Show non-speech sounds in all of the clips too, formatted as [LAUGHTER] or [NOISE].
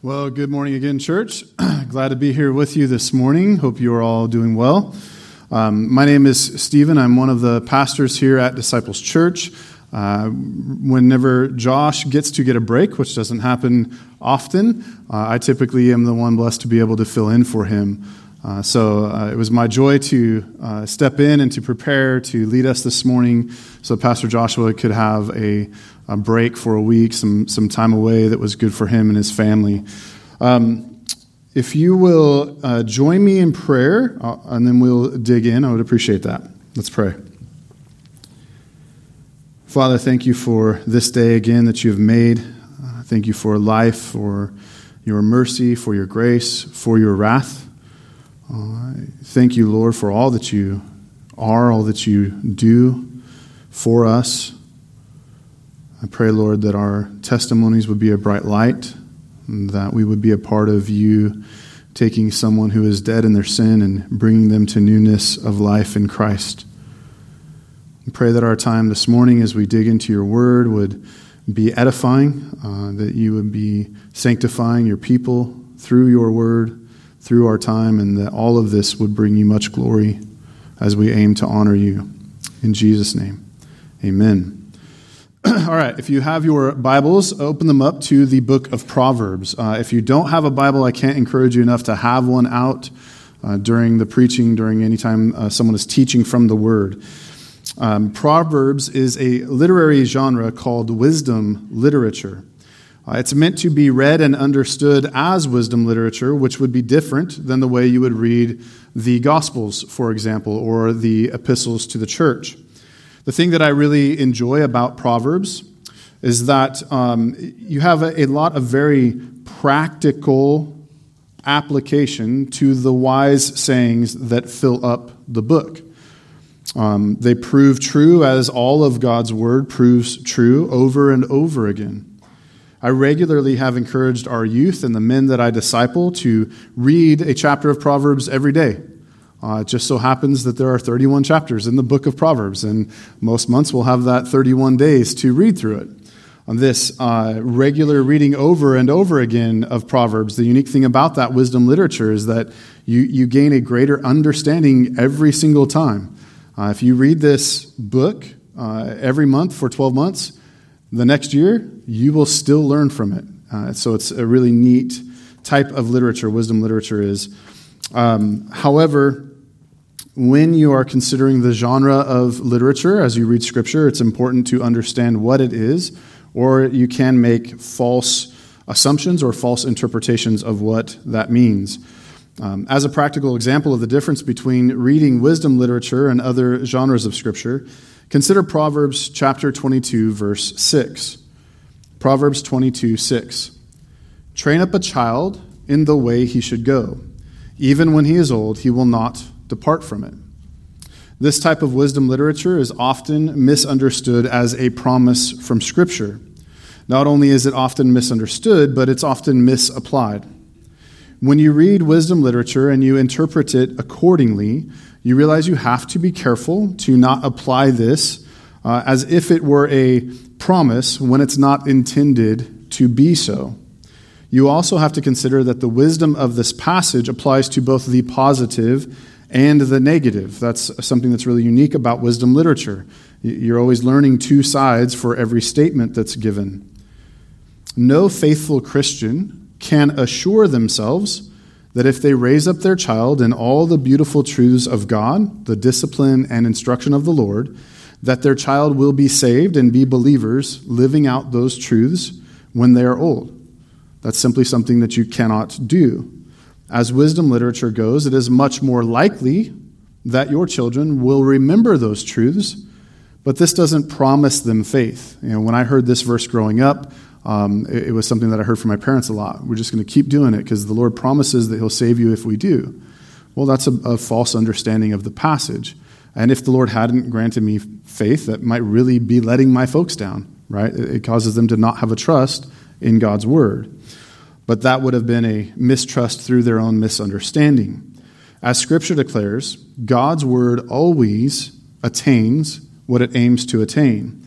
Well, good morning again, church. [CLEARS THROAT] Glad to be here with you this morning. Hope you are all doing well. Um, my name is Stephen. I'm one of the pastors here at Disciples Church. Uh, whenever Josh gets to get a break, which doesn't happen often, uh, I typically am the one blessed to be able to fill in for him. Uh, so uh, it was my joy to uh, step in and to prepare to lead us this morning so Pastor Joshua could have a a break for a week, some, some time away that was good for him and his family. Um, if you will uh, join me in prayer, uh, and then we'll dig in, I would appreciate that. Let's pray. Father, thank you for this day again that you have made. Thank you for life, for your mercy, for your grace, for your wrath. Thank you, Lord, for all that you are, all that you do for us. I pray, Lord, that our testimonies would be a bright light, that we would be a part of you taking someone who is dead in their sin and bringing them to newness of life in Christ. I pray that our time this morning as we dig into your word would be edifying, uh, that you would be sanctifying your people through your word, through our time, and that all of this would bring you much glory as we aim to honor you. In Jesus' name, amen. [CLEARS THROAT] All right, if you have your Bibles, open them up to the book of Proverbs. Uh, if you don't have a Bible, I can't encourage you enough to have one out uh, during the preaching, during any time uh, someone is teaching from the Word. Um, Proverbs is a literary genre called wisdom literature. Uh, it's meant to be read and understood as wisdom literature, which would be different than the way you would read the Gospels, for example, or the epistles to the church. The thing that I really enjoy about Proverbs is that um, you have a, a lot of very practical application to the wise sayings that fill up the book. Um, they prove true as all of God's word proves true over and over again. I regularly have encouraged our youth and the men that I disciple to read a chapter of Proverbs every day. Uh, it just so happens that there are 31 chapters in the book of Proverbs, and most months we'll have that 31 days to read through it. On this uh, regular reading over and over again of Proverbs, the unique thing about that wisdom literature is that you, you gain a greater understanding every single time. Uh, if you read this book uh, every month for 12 months, the next year you will still learn from it. Uh, so it's a really neat type of literature, wisdom literature is. Um, however, when you are considering the genre of literature as you read scripture, it's important to understand what it is, or you can make false assumptions or false interpretations of what that means. Um, as a practical example of the difference between reading wisdom literature and other genres of scripture, consider Proverbs chapter 22, verse 6. Proverbs 22, 6. Train up a child in the way he should go. Even when he is old, he will not depart from it. This type of wisdom literature is often misunderstood as a promise from Scripture. Not only is it often misunderstood, but it's often misapplied. When you read wisdom literature and you interpret it accordingly, you realize you have to be careful to not apply this uh, as if it were a promise when it's not intended to be so. You also have to consider that the wisdom of this passage applies to both the positive and the negative. That's something that's really unique about wisdom literature. You're always learning two sides for every statement that's given. No faithful Christian can assure themselves that if they raise up their child in all the beautiful truths of God, the discipline and instruction of the Lord, that their child will be saved and be believers living out those truths when they are old. That's simply something that you cannot do. As wisdom literature goes, it is much more likely that your children will remember those truths, but this doesn't promise them faith. You know, when I heard this verse growing up, um, it, it, was something that I heard from my parents a lot. We're just going to keep doing it because the Lord promises that He'll save you if we do. Well, that's a, a false understanding of the passage. And if the Lord hadn't granted me faith, that might really be letting my folks down, right? It, it causes them to not have a trust in God's word but that would have been a mistrust through their own misunderstanding. As Scripture declares, God's word always attains what it aims to attain.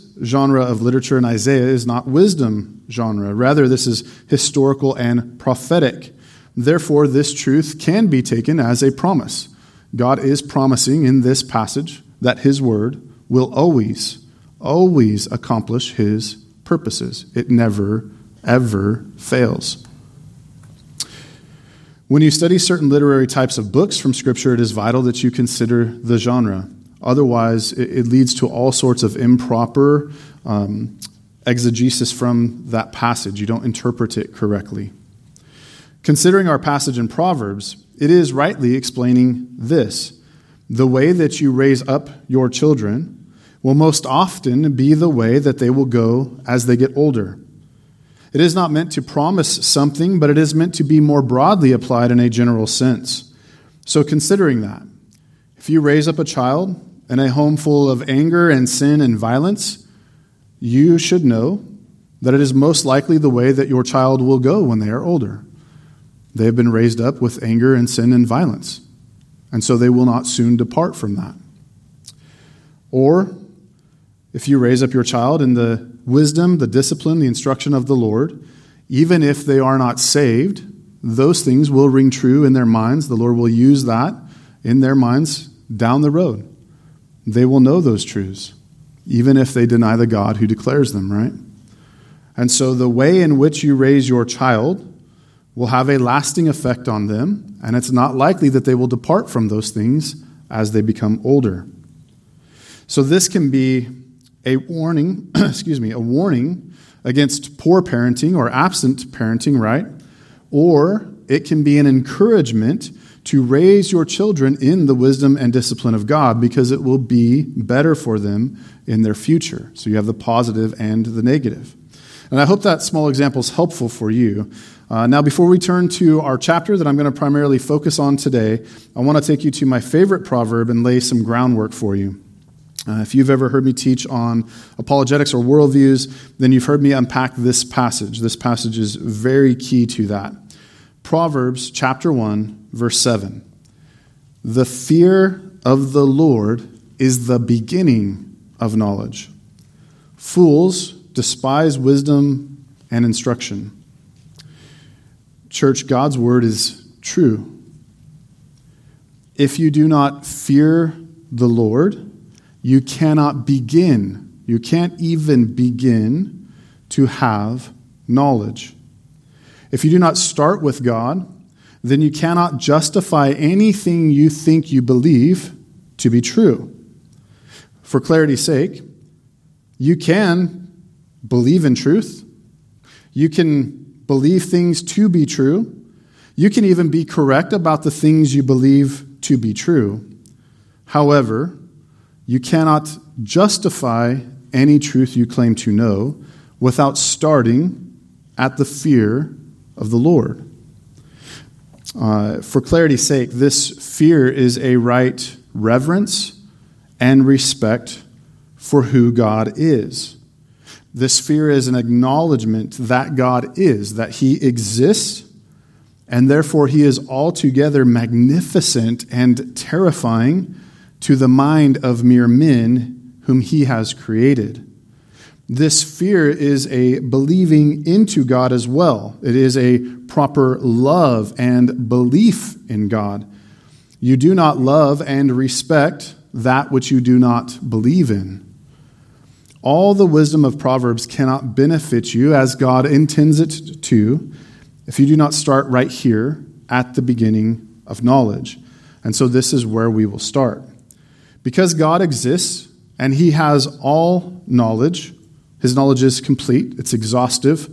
genre of literature in Isaiah is not wisdom genre. Rather, this is historical and prophetic. Therefore, this truth can be taken as a promise. God is promising in this passage that his word will always, always accomplish his purposes. It never, ever fails. When you study certain literary types of books from Scripture, it is vital that you consider the genre. Otherwise, it, leads to all sorts of improper um, exegesis from that passage. You don't interpret it correctly. Considering our passage in Proverbs, it is rightly explaining this the way that you raise up your children will most often be the way that they will go as they get older. It is not meant to promise something, but it is meant to be more broadly applied in a general sense. So, considering that, if you raise up a child in a home full of anger and sin and violence, you should know that it is most likely the way that your child will go when they are older. They have been raised up with anger and sin and violence, and so they will not soon depart from that. Or, if you raise up your child in the wisdom, the discipline, the instruction of the Lord, even if they are not saved, those things will ring true in their minds. The Lord will use that in their minds down the road they will know those truths, even if they deny the God who declares them, right? And so the way in which you raise your child will have a lasting effect on them, and it's not likely that they will depart from those things as they become older. So this can be a warning, [CLEARS THROAT] excuse me, a warning against poor parenting or absent parenting, right? Or it can be an encouragement to raise your children in the wisdom and discipline of God because it will be better for them in their future. So you have the positive and the negative. And I hope that small example is helpful for you. Uh, now, before we turn to our chapter that I'm going to primarily focus on today, I want to take you to my favorite proverb and lay some groundwork for you. Uh, if you've ever heard me teach on apologetics or worldviews, then you've heard me unpack this passage. This passage is very key to that. Proverbs chapter 1, verse 7. The fear of the Lord is the beginning of knowledge. Fools despise wisdom and instruction. Church, God's word is true. If you do not fear the Lord, you cannot begin, you can't even begin to have knowledge. If you do not start with God, then you cannot justify anything you think you believe to be true. For clarity's sake, you can believe in truth. You can believe things to be true. You can even be correct about the things you believe to be true. However, you cannot justify any truth you claim to know without starting at the fear of the Lord. Uh, for clarity's sake, this fear is a right reverence and respect for who God is. This fear is an acknowledgement that God is, that He exists, and therefore He is altogether magnificent and terrifying to the mind of mere men whom He has created. This fear is a believing into God as well. It is a proper love and belief in God. You do not love and respect that which you do not believe in. All the wisdom of Proverbs cannot benefit you as God intends it to if you do not start right here at the beginning of knowledge. And so this is where we will start. Because God exists and He has all knowledge, his knowledge is complete, it's exhaustive.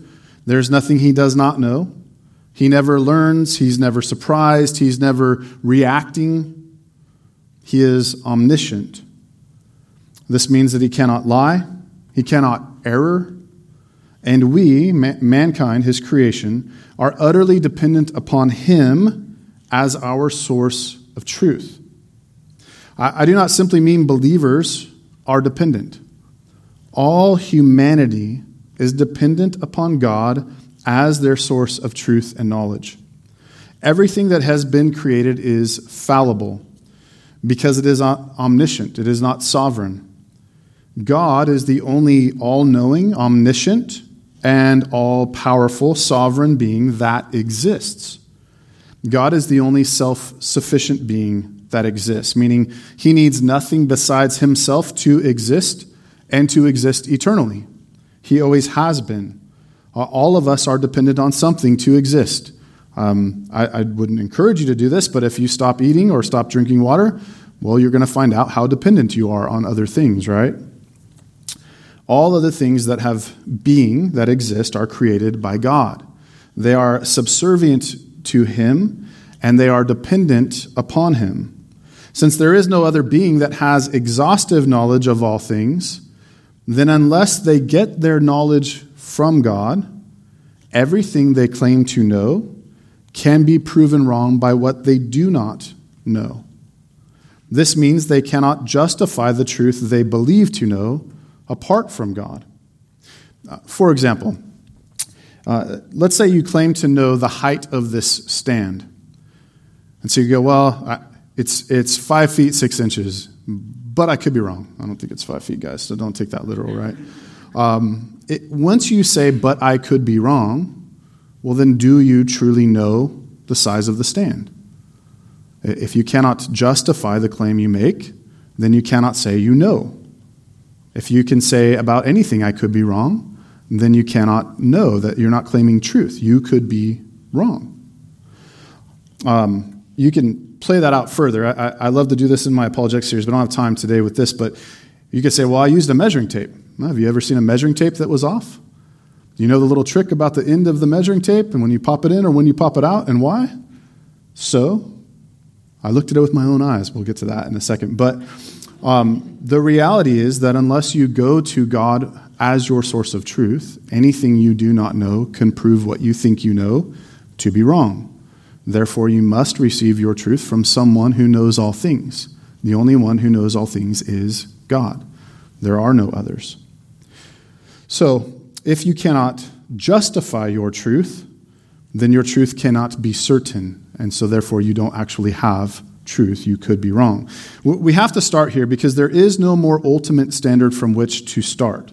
There's nothing he does not know. He never learns, he's never surprised, he's never reacting. He is omniscient. This means that he cannot lie, he cannot error, And we, ma- mankind, his creation, are utterly dependent upon him as our source of truth. I, I do not simply mean believers are dependent. All humanity is dependent upon God as their source of truth and knowledge. Everything that has been created is fallible because it is omniscient, it is not sovereign. God is the only all knowing, omniscient, and all powerful sovereign being that exists. God is the only self sufficient being that exists, meaning he needs nothing besides himself to exist and to exist eternally. He always has been. All of us are dependent on something to exist. Um, I, I wouldn't encourage you to do this, but if you stop eating or stop drinking water, well, you're going to find out how dependent you are on other things, right? All of the things that have being, that exist, are created by God. They are subservient to Him and they are dependent upon Him. Since there is no other being that has exhaustive knowledge of all things, then unless they get their knowledge from God, everything they claim to know can be proven wrong by what they do not know. This means they cannot justify the truth they believe to know apart from God. Uh, for example, uh, let's say you claim to know the height of this stand. And so you go, well, it's, it's five feet, six inches, but I could be wrong. I don't think it's five feet, guys, so don't take that literal, right? Um, it, once you say, but I could be wrong, well, then do you truly know the size of the stand? If you cannot justify the claim you make, then you cannot say you know. If you can say about anything, I could be wrong, then you cannot know that you're not claiming truth. You could be wrong. Um, you can play that out further. I, I, love to do this in my apologetic series, but I don't have time today with this. But you could say, well, I used a measuring tape. Well, have you ever seen a measuring tape that was off? You know the little trick about the end of the measuring tape and when you pop it in or when you pop it out and why? So, I looked at it with my own eyes. We'll get to that in a second. But um, the reality is that unless you go to God as your source of truth, anything you do not know can prove what you think you know to be wrong. Therefore, you must receive your truth from someone who knows all things. The only one who knows all things is God. There are no others. So, if you cannot justify your truth, then your truth cannot be certain and so therefore you don't actually have truth. You could be wrong. We have to start here because there is no more ultimate standard from which to start.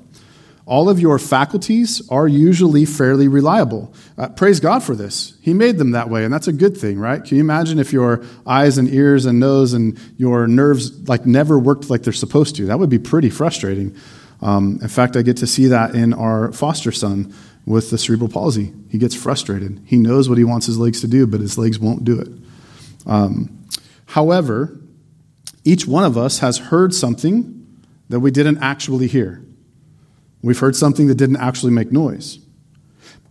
All of your faculties are usually fairly reliable. Uh, praise God for this. He made them that way, and that's a good thing, right? Can you imagine if your eyes and ears and nose and your nerves like never worked like they're supposed to? That would be pretty frustrating. Um, in fact, I get to see that in our foster son with the cerebral palsy. He gets frustrated. He knows what he wants his legs to do, but his legs won't do it. Um, however, each one of us has heard something that we didn't actually hear. We've heard something that didn't actually make noise.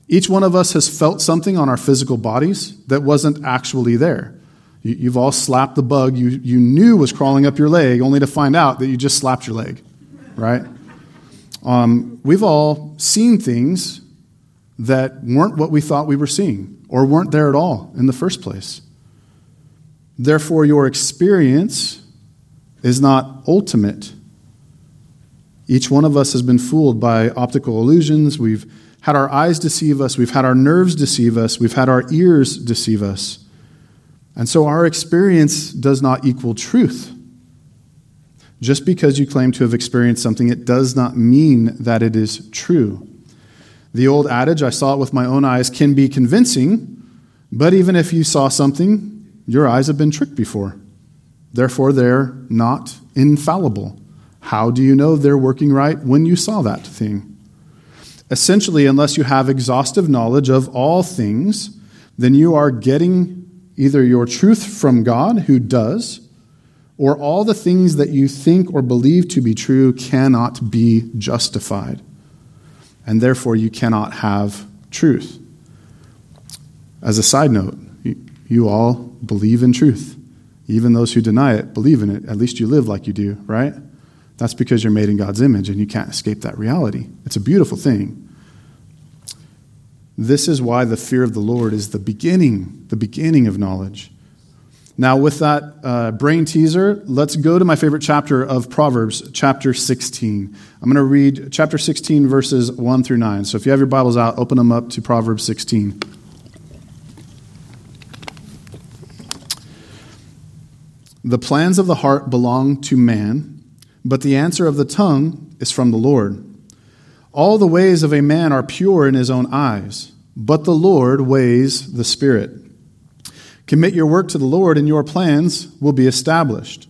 Each one of us has felt something on our physical bodies that wasn't actually there. You, have all slapped the bug you, you knew was crawling up your leg, only to find out that you just slapped your leg, right? Um, we've all seen things that weren't what we thought we were seeing or weren't there at all in the first place. Therefore, your experience is not ultimate. Each one of us has been fooled by optical illusions. We've had our eyes deceive us. We've had our nerves deceive us. We've had our ears deceive us. And so our experience does not equal truth. Just because you claim to have experienced something, it does not mean that it is true. The old adage, I saw it with my own eyes, can be convincing, but even if you saw something, your eyes have been tricked before. Therefore, they're not infallible. How do you know they're working right when you saw that thing? Essentially, unless you have exhaustive knowledge of all things, then you are getting either your truth from God, who does, or all the things that you think or believe to be true cannot be justified and therefore you cannot have truth. As a side note, you all believe in truth. Even those who deny it believe in it. At least you live like you do, right? That's because you're made in God's image and you can't escape that reality. It's a beautiful thing. This is why the fear of the Lord is the beginning, the beginning of knowledge. Now, with that uh, brain teaser, let's go to my favorite chapter of Proverbs, chapter 16. I'm going to read chapter 16, verses 1 through 9. So if you have your Bibles out, open them up to Proverbs 16. The plans of the heart belong to man, but the answer of the tongue is from the Lord. All the ways of a man are pure in his own eyes, but the Lord weighs the Spirit. Commit your work to the Lord, and your plans will be established.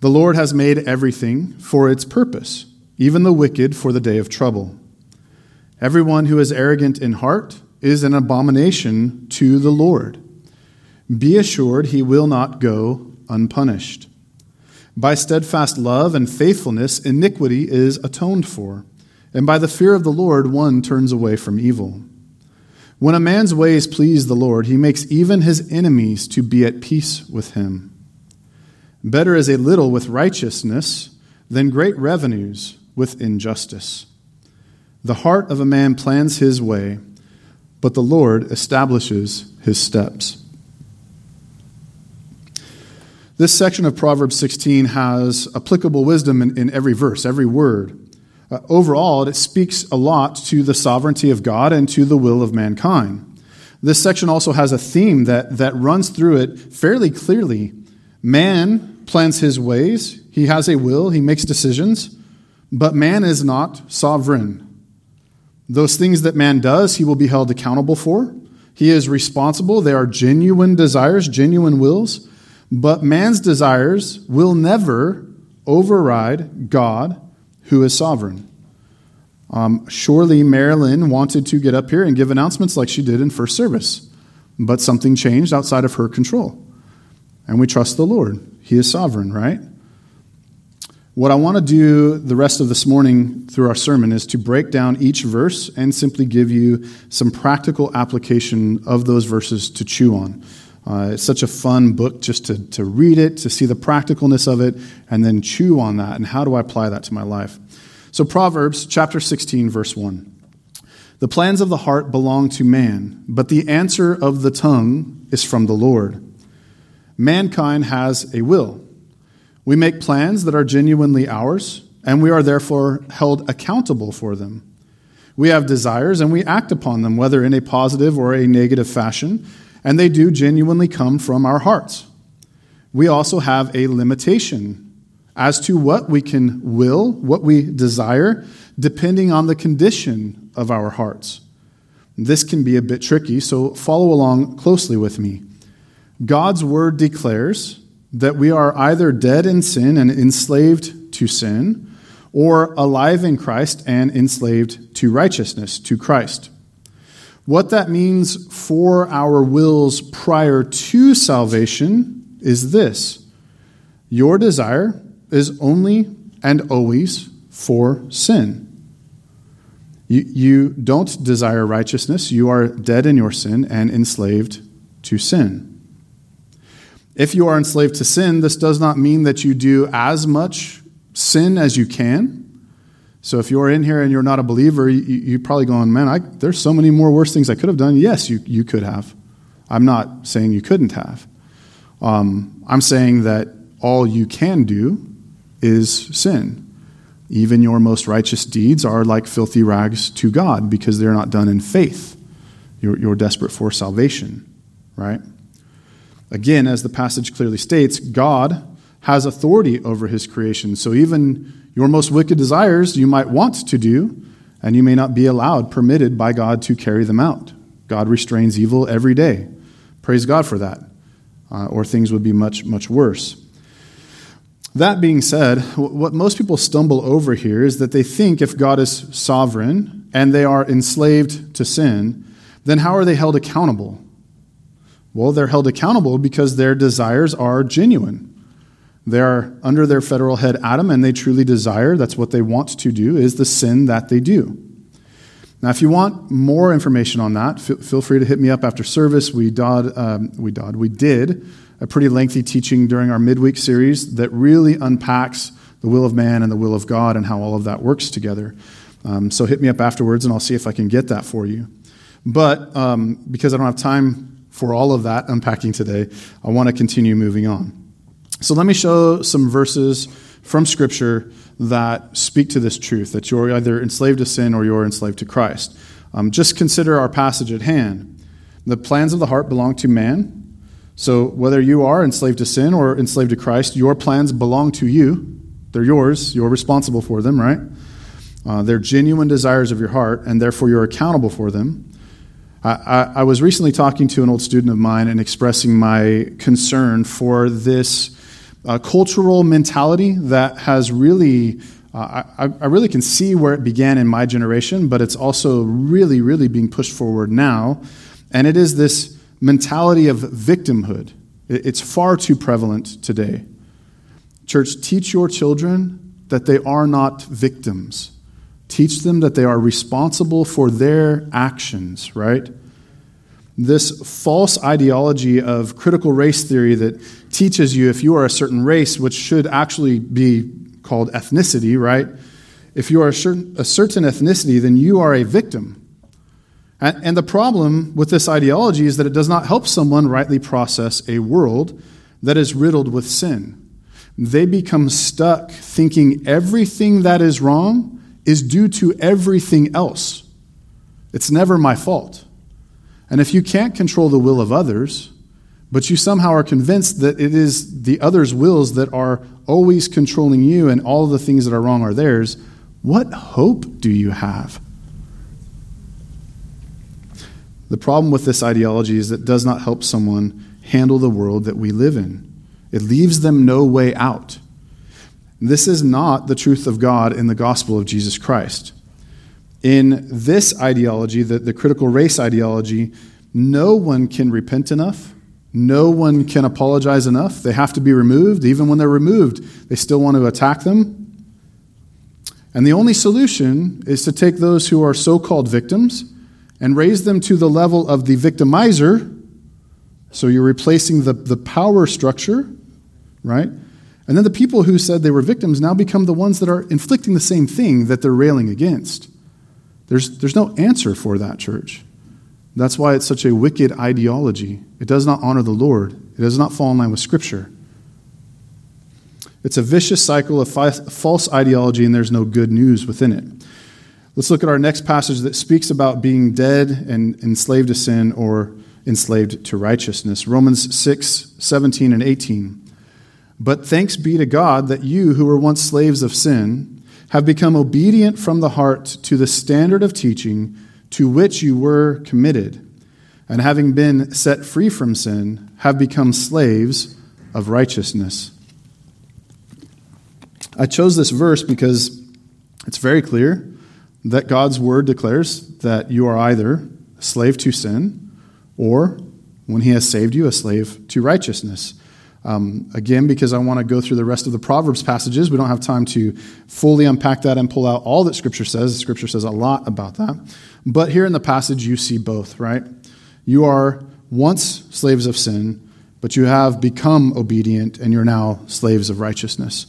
The Lord has made everything for its purpose, even the wicked for the day of trouble. Everyone who is arrogant in heart is an abomination to the Lord. Be assured he will not go unpunished. By steadfast love and faithfulness, iniquity is atoned for and by the fear of the Lord one turns away from evil. When a man's ways please the Lord, he makes even his enemies to be at peace with him. Better is a little with righteousness than great revenues with injustice. The heart of a man plans his way, but the Lord establishes his steps. This section of Proverbs 16 has applicable wisdom in, in every verse, every word. Uh, overall, it speaks a lot to the sovereignty of God and to the will of mankind. This section also has a theme that, that runs through it fairly clearly. Man plans his ways, he has a will, he makes decisions, but man is not sovereign. Those things that man does, he will be held accountable for. He is responsible. They are genuine desires, genuine wills. But man's desires will never override God who is sovereign. Um, surely Marilyn wanted to get up here and give announcements like she did in first service, but something changed outside of her control. And we trust the Lord. He is sovereign, right? What I want to do the rest of this morning through our sermon is to break down each verse and simply give you some practical application of those verses to chew on. Uh, it's such a fun book just to, to read it, to see the practicalness of it, and then chew on that. And how do I apply that to my life? So, Proverbs chapter 16, verse 1. The plans of the heart belong to man, but the answer of the tongue is from the Lord. Mankind has a will. We make plans that are genuinely ours, and we are therefore held accountable for them. We have desires, and we act upon them, whether in a positive or a negative fashion and they do genuinely come from our hearts. We also have a limitation as to what we can will, what we desire, depending on the condition of our hearts. This can be a bit tricky, so follow along closely with me. God's word declares that we are either dead in sin and enslaved to sin, or alive in Christ and enslaved to righteousness, to Christ. What that means for our wills prior to salvation is this your desire is only and always for sin. You, you don't desire righteousness, you are dead in your sin and enslaved to sin. If you are enslaved to sin, this does not mean that you do as much sin as you can. So if you're in here and you're not a believer, you, are probably going, man, I, there's so many more worse things I could have done. Yes, you, you could have. I'm not saying you couldn't have. Um, I'm saying that all you can do is sin. Even your most righteous deeds are like filthy rags to God because they're not done in faith. You're, you're desperate for salvation, right? Again, as the passage clearly states, God has authority over his creation. So even your most wicked desires you might want to do, and you may not be allowed, permitted by God to carry them out. God restrains evil every day. Praise God for that, uh, or things would be much, much worse. That being said, what most people stumble over here is that they think if God is sovereign and they are enslaved to sin, then how are they held accountable? Well, they're held accountable because their desires are genuine. They are under their federal head Adam, and they truly desire, that's what they want to do, is the sin that they do. Now, if you want more information on that, feel free to hit me up after service. We, did, um, we, did, we did a pretty lengthy teaching during our midweek series that really unpacks the will of man and the will of God and how all of that works together. Um, so hit me up afterwards, and I'll see if I can get that for you. But um, because I don't have time for all of that unpacking today, I want to continue moving on. So let me show some verses from Scripture that speak to this truth that you're either enslaved to sin or you're enslaved to Christ. Um, just consider our passage at hand. The plans of the heart belong to man. So whether you are enslaved to sin or enslaved to Christ, your plans belong to you. They're yours. You're responsible for them, right? Uh, they're genuine desires of your heart, and therefore you're accountable for them. I, I, I was recently talking to an old student of mine and expressing my concern for this uh, cultural mentality that has really, uh, I, I really can see where it began in my generation, but it's also really, really being pushed forward now. And it is this mentality of victimhood. It's far too prevalent today. Church, teach your children that they are not victims. Teach them that they are responsible for their actions, right? This false ideology of critical race theory that teaches you if you are a certain race, which should actually be called ethnicity, right? If you are a certain, ethnicity, then you are a victim. And the problem with this ideology is that it does not help someone rightly process a world that is riddled with sin. They become stuck thinking everything that is wrong is due to everything else. It's never my fault. And if you can't control the will of others, but you somehow are convinced that it is the others' wills that are always controlling you and all the things that are wrong are theirs, what hope do you have? The problem with this ideology is that it does not help someone handle the world that we live in. It leaves them no way out. This is not the truth of God in the gospel of Jesus Christ. In this ideology, the, the critical race ideology, no one can repent enough. No one can apologize enough. They have to be removed. Even when they're removed, they still want to attack them. And the only solution is to take those who are so called victims and raise them to the level of the victimizer. So you're replacing the, the power structure, right? And then the people who said they were victims now become the ones that are inflicting the same thing that they're railing against. There's, there's no answer for that, church. That's why it's such a wicked ideology. It does not honor the Lord, it does not fall in line with Scripture. It's a vicious cycle of false ideology, and there's no good news within it. Let's look at our next passage that speaks about being dead and enslaved to sin or enslaved to righteousness. Romans 6, 17 and 18. But thanks be to God that you, who were once slaves of sin, have become obedient from the heart to the standard of teaching to which you were committed, and having been set free from sin, have become slaves of righteousness. I chose this verse because it's very clear that God's word declares that you are either a slave to sin or, when He has saved you, a slave to righteousness. Um, again, because I want to go through the rest of the Proverbs passages, we don't have time to fully unpack that and pull out all that Scripture says. Scripture says a lot about that. But here in the passage, you see both, right? You are once slaves of sin, but you have become obedient and you're now slaves of righteousness.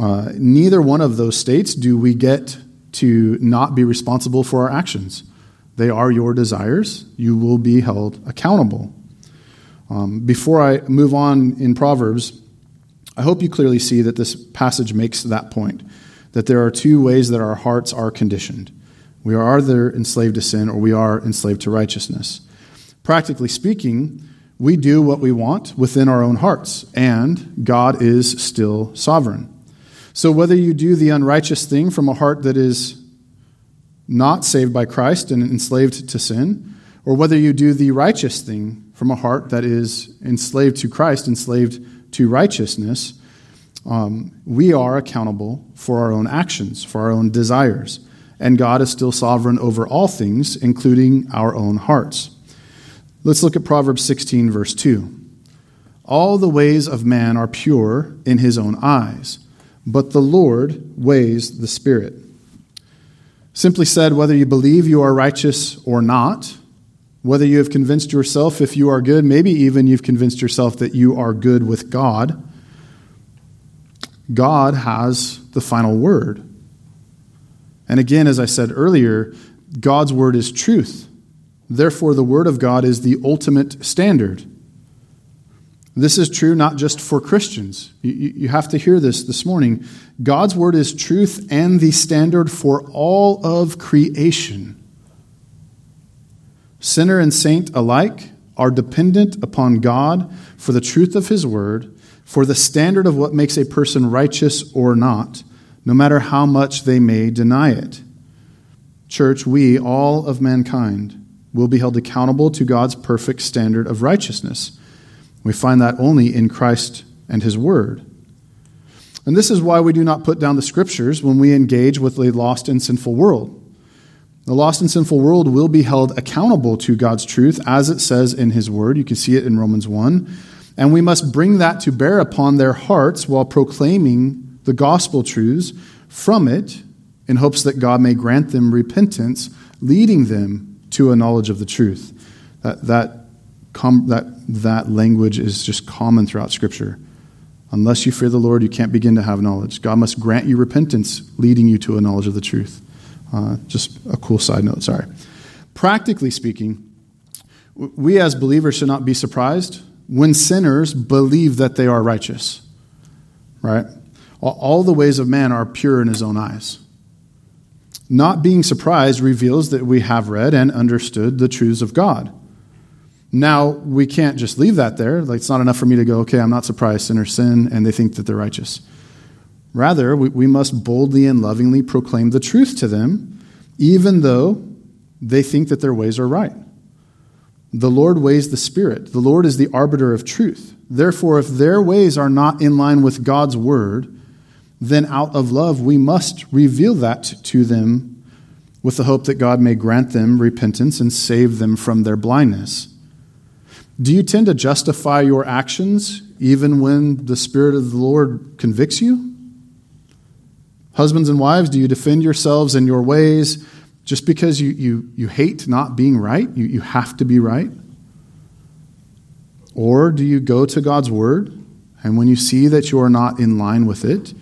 Uh, neither one of those states do we get to not be responsible for our actions. They are your desires. You will be held accountable. Um, before I move on in Proverbs, I hope you clearly see that this passage makes that point that there are two ways that our hearts are conditioned. We are either enslaved to sin or we are enslaved to righteousness. Practically speaking, we do what we want within our own hearts, and God is still sovereign. So whether you do the unrighteous thing from a heart that is not saved by Christ and enslaved to sin, or whether you do the righteous thing from a heart that is enslaved to Christ, enslaved to righteousness, um, we are accountable for our own actions, for our own desires. And God is still sovereign over all things, including our own hearts. Let's look at Proverbs 16, verse 2. All the ways of man are pure in his own eyes, but the Lord weighs the Spirit. Simply said, whether you believe you are righteous or not, whether you have convinced yourself if you are good, maybe even you've convinced yourself that you are good with God, God has the final word. And again, as I said earlier, God's word is truth. Therefore, the Word of God is the ultimate standard. This is true not just for Christians. You, have to hear this this morning. God's Word is truth and the standard for all of creation. Sinner and saint alike are dependent upon God for the truth of His Word, for the standard of what makes a person righteous or not, no matter how much they may deny it. Church, we, all of mankind, will be held accountable to God's perfect standard of righteousness. We find that only in Christ and His Word. And this is why we do not put down the Scriptures when we engage with a lost and sinful world. The lost and sinful world will be held accountable to God's truth, as it says in His Word. You can see it in Romans 1. And we must bring that to bear upon their hearts while proclaiming the gospel truths from it in hopes that God may grant them repentance, leading them to a knowledge of the truth. That, that, com, that, that language is just common throughout Scripture. Unless you fear the Lord, you can't begin to have knowledge. God must grant you repentance, leading you to a knowledge of the truth. Uh, just a cool side note, sorry. Practically speaking, we as believers should not be surprised when sinners believe that they are righteous, right? All the ways of man are pure in his own eyes. Not being surprised reveals that we have read and understood the truths of God. Now, we can't just leave that there. Like, it's not enough for me to go, okay, I'm not surprised sinners sin and they think that they're righteous. Rather, we, we must boldly and lovingly proclaim the truth to them, even though they think that their ways are right. The Lord weighs the Spirit. The Lord is the arbiter of truth. Therefore, if their ways are not in line with God's word, then out of love we must reveal that to them with the hope that God may grant them repentance and save them from their blindness. Do you tend to justify your actions even when the Spirit of the Lord convicts you? Husbands and wives, do you defend yourselves in your ways just because you, you, you hate not being right? You, you have to be right? Or do you go to God's Word, and when you see that you are not in line with it,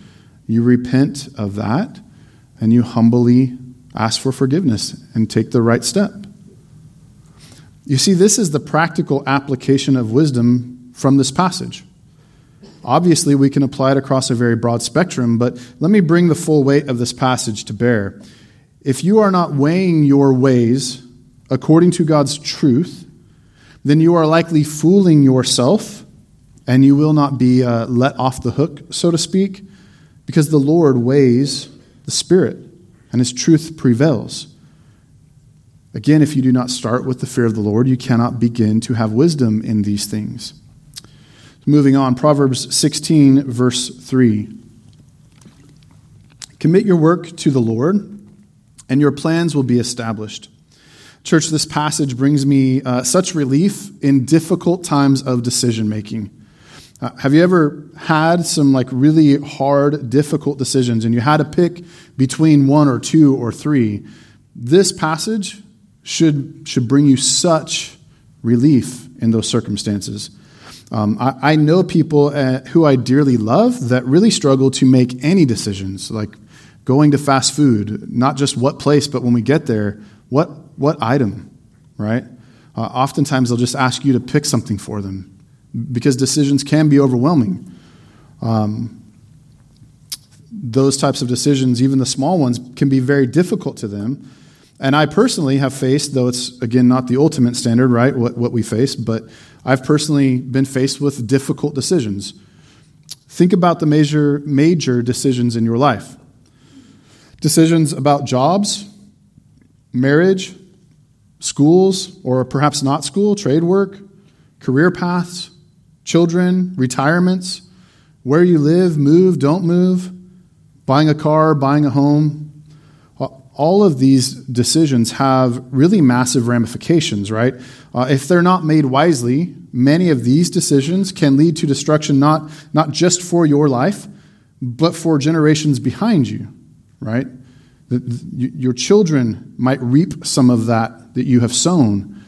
you repent of that and you humbly ask for forgiveness and take the right step. You see, this is the practical application of wisdom from this passage. Obviously, we can apply it across a very broad spectrum, but let me bring the full weight of this passage to bear. If you are not weighing your ways according to God's truth, then you are likely fooling yourself and you will not be uh, let off the hook, so to speak, because the Lord weighs the Spirit and His truth prevails. Again, if you do not start with the fear of the Lord, you cannot begin to have wisdom in these things. Moving on, Proverbs 16, verse 3. Commit your work to the Lord, and your plans will be established. Church, this passage brings me uh, such relief in difficult times of decision making. Uh, have you ever had some like really hard, difficult decisions and you had to pick between one or two or three? This passage should, should bring you such relief in those circumstances. Um, I, I, know people uh, who I dearly love that really struggle to make any decisions, like going to fast food, not just what place, but when we get there, what, what item, right? Uh, oftentimes they'll just ask you to pick something for them because decisions can be overwhelming. Um, those types of decisions, even the small ones, can be very difficult to them. And I personally have faced, though it's again not the ultimate standard, right, what, what we face, but I've personally been faced with difficult decisions. Think about the major, major decisions in your life decisions about jobs, marriage, schools, or perhaps not school, trade work, career paths, children, retirements, where you live, move, don't move, buying a car, buying a home. All of these decisions have really massive ramifications, right? Uh, if they're not made wisely, many of these decisions can lead to destruction not, not just for your life, but for generations behind you, right? The, the, your children might reap some of that that you have sown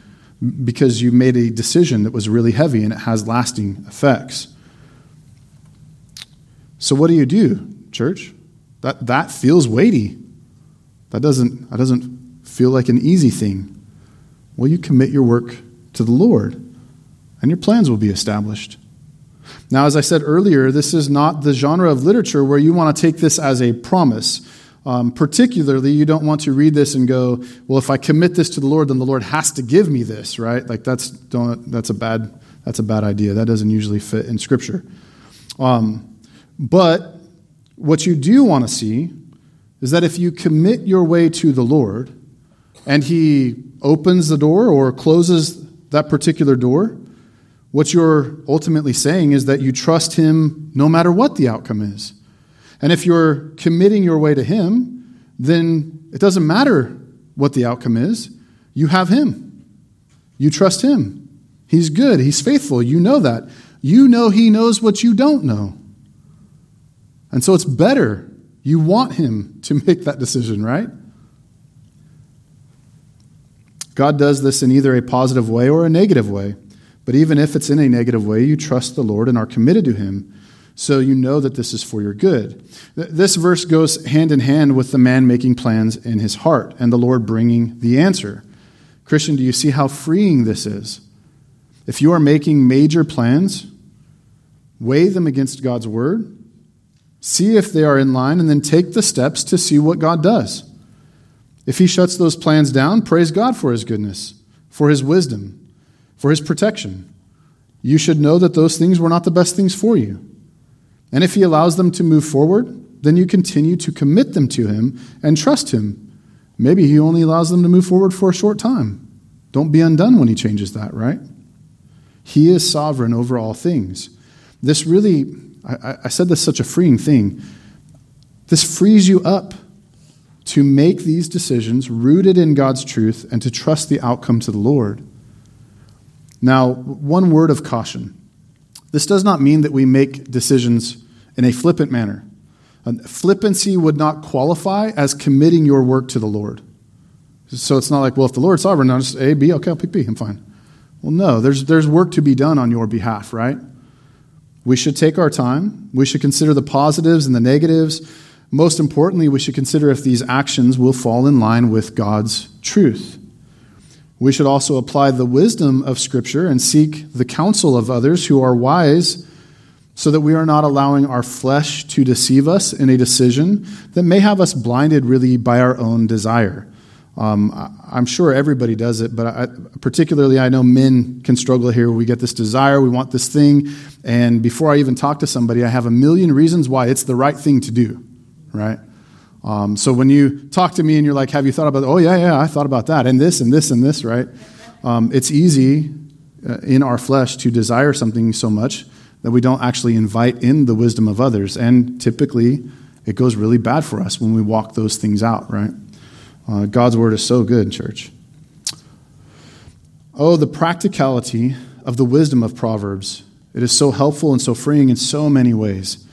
because you made a decision that was really heavy and it has lasting effects. So what do you do, church? That that feels weighty. That doesn't that doesn't feel like an easy thing. Well, you commit your work to the Lord, and your plans will be established. Now, as I said earlier, this is not the genre of literature where you want to take this as a promise. Um, particularly, you don't want to read this and go, "Well, if I commit this to the Lord, then the Lord has to give me this." Right? Like that's don't, that's a bad that's a bad idea. That doesn't usually fit in Scripture. Um, but what you do want to see is that if you commit your way to the Lord, and He opens the door or closes that particular door, what you're ultimately saying is that you trust Him no matter what the outcome is. And if you're committing your way to Him, then it doesn't matter what the outcome is. You have Him. You trust Him. He's good. He's faithful. You know that. You know He knows what you don't know. And so it's better. You want Him to [LAUGHS] make that decision, right? God does this in either a positive way or a negative way. But even if it's in a negative way, you trust the Lord and are committed to Him, so you know that this is for your good. This verse goes hand in hand with the man making plans in his heart and the Lord bringing the answer. Christian, do you see how freeing this is? If you are making major plans, weigh them against God's word, see if they are in line, and then take the steps to see what God does. If he shuts those plans down, praise God for his goodness, for his wisdom, for his protection. You should know that those things were not the best things for you. And if he allows them to move forward, then you continue to commit them to him and trust him. Maybe he only allows them to move forward for a short time. Don't be undone when he changes that, right? He is sovereign over all things. This really, I, I said this such a freeing thing. This frees you up to make these decisions rooted in God's truth and to trust the outcome to the Lord. Now, one word of caution. This does not mean that we make decisions in a flippant manner. Uh, flippancy would not qualify as committing your work to the Lord. So it's not like, well, if the Lord's sovereign, I'll just A, B, okay, I'll pick B, I'm fine. Well, no, there's, there's work to be done on your behalf, right? We should take our time. We should consider the positives and the negatives. Most importantly, we should consider if these actions will fall in line with God's truth. We should also apply the wisdom of Scripture and seek the counsel of others who are wise so that we are not allowing our flesh to deceive us in a decision that may have us blinded really by our own desire. Um, I'm sure everybody does it, but I, particularly I know men can struggle here. We get this desire, we want this thing, and before I even talk to somebody, I have a million reasons why it's the right thing to do right? Um, so when you talk to me and you're like, have you thought about, oh, yeah, yeah, I thought about that, and this, and this, and this, right? Um, it's easy uh, in our flesh to desire something so much that we don't actually invite in the wisdom of others. And typically, it goes really bad for us when we walk those things out, right? Uh, God's word is so good, church. Oh, the practicality of the wisdom of Proverbs. It is so helpful and so freeing in so many ways.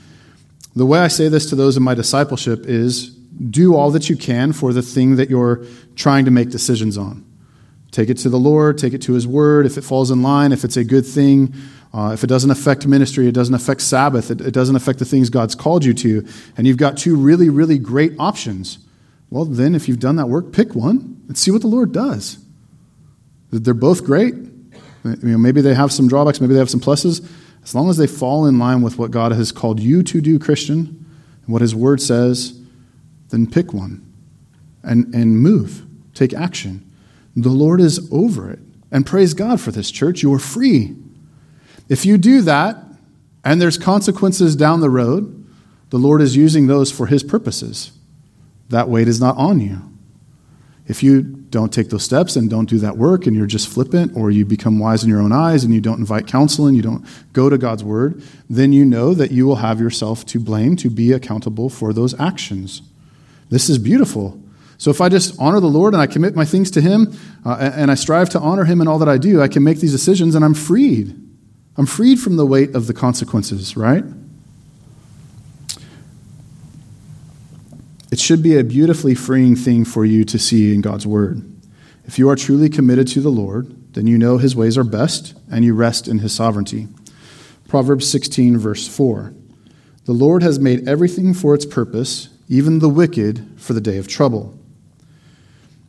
The way I say this to those in my discipleship is do all that you can for the thing that you're trying to make decisions on. Take it to the Lord, take it to His Word. If it falls in line, if it's a good thing, uh, if it doesn't affect ministry, it doesn't affect Sabbath, it, it doesn't affect the things God's called you to, and you've got two really, really great options, well, then if you've done that work, pick one and see what the Lord does. They're both great. You know, maybe they have some drawbacks, maybe they have some pluses. As long as they fall in line with what God has called you to do, Christian, and what His Word says, then pick one and, and move. Take action. The Lord is over it. And praise God for this church. You are free. If you do that, and there's consequences down the road, the Lord is using those for His purposes. That weight is not on you. If you don't take those steps and don't do that work and you're just flippant or you become wise in your own eyes and you don't invite counsel and you don't go to God's word, then you know that you will have yourself to blame to be accountable for those actions. This is beautiful. So if I just honor the Lord and I commit my things to Him uh, and I strive to honor Him in all that I do, I can make these decisions and I'm freed. I'm freed from the weight of the consequences, right? It should be a beautifully freeing thing for you to see in God's Word. If you are truly committed to the Lord, then you know His ways are best and you rest in His sovereignty. Proverbs 16, verse 4 The Lord has made everything for its purpose, even the wicked for the day of trouble.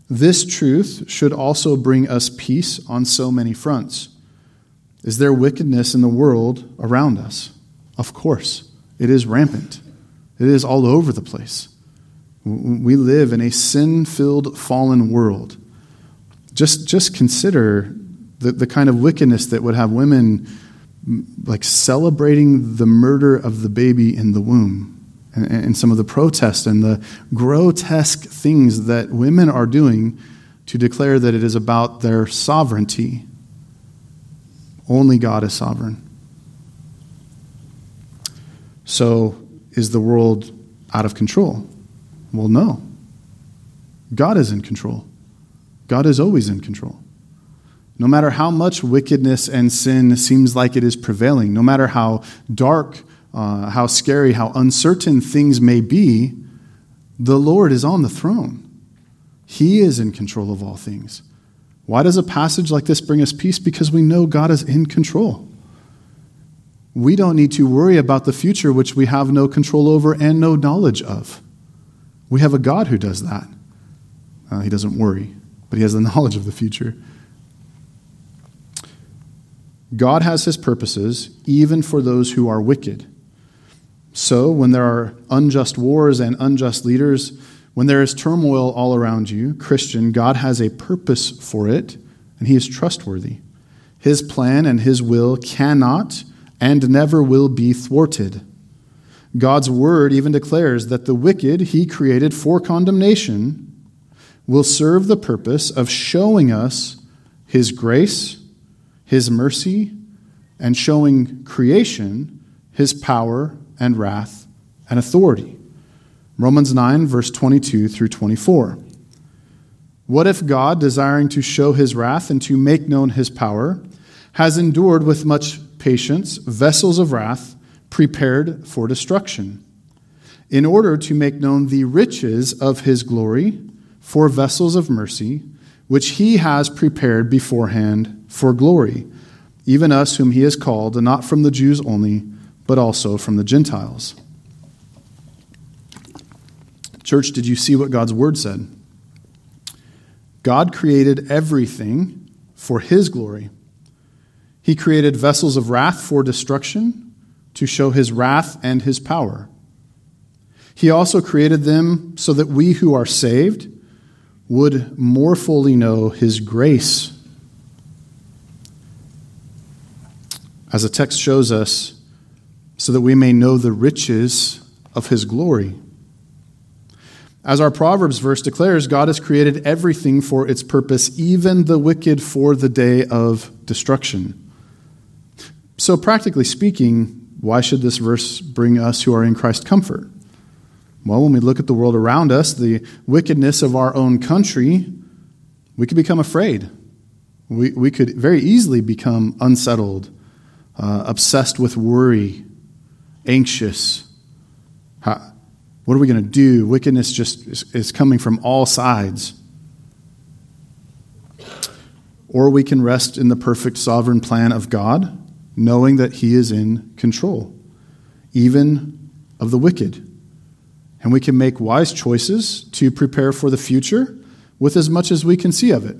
This truth should also bring us peace on so many fronts. Is there wickedness in the world around us? Of course. It is rampant, it is all over the place. We live in a sin filled, fallen world. Just, just consider the, the kind of wickedness that would have women like celebrating the murder of the baby in the womb and, and some of the protests and the grotesque things that women are doing to declare that it is about their sovereignty. Only God is sovereign. So, is the world out of control? Well, no. God is in control. God is always in control. No matter how much wickedness and sin seems like it is prevailing, no matter how dark uh, how scary, how uncertain things may be, the Lord is on the throne. He is in control of all things. Why does a passage like this bring us peace? Because we know God is in control. We don't need to worry about the future, which we have no control over and no knowledge of. We have a God who does that. Uh, he doesn't worry, but he has the [LAUGHS] knowledge of the future. God has his purposes even for those who are wicked. So, when there are unjust wars and unjust leaders, when there is turmoil all around you, Christian, God has a purpose for it, and He is trustworthy. His plan and His will cannot and never will be thwarted. God's word even declares that the wicked He created for condemnation will serve the purpose of showing us His grace, His mercy, and showing creation His power and wrath and authority. Romans 9, verse 22 through 24. What if God, desiring to show his wrath and to make known his power, has endured with much patience vessels of wrath prepared for destruction, in order to make known the riches of his glory for vessels of mercy, which he has prepared beforehand for glory, even us whom he has called, not from the Jews only but also from the Gentiles. Church, did you see what God's word said? God created everything for his glory. He created vessels of wrath for destruction to show his wrath and his power. He also created them so that we who are saved would more fully know his grace. As the text shows us, so that we may know the riches of his glory. As our Proverbs verse declares, God has created everything for its purpose, even the wicked for the day of destruction. So, practically speaking, why should this verse bring us who are in Christ comfort? Well, when we look at the world around us, the wickedness of our own country, we could become afraid. We, we could very easily become unsettled, uh, obsessed with worry, anxious. How, what are we going to do? Wickedness just is, is coming from all sides. Or we can rest in the perfect sovereign plan of God, knowing that He is in control, even of the wicked. And we can make wise choices to prepare for the future with as much as we can see of it.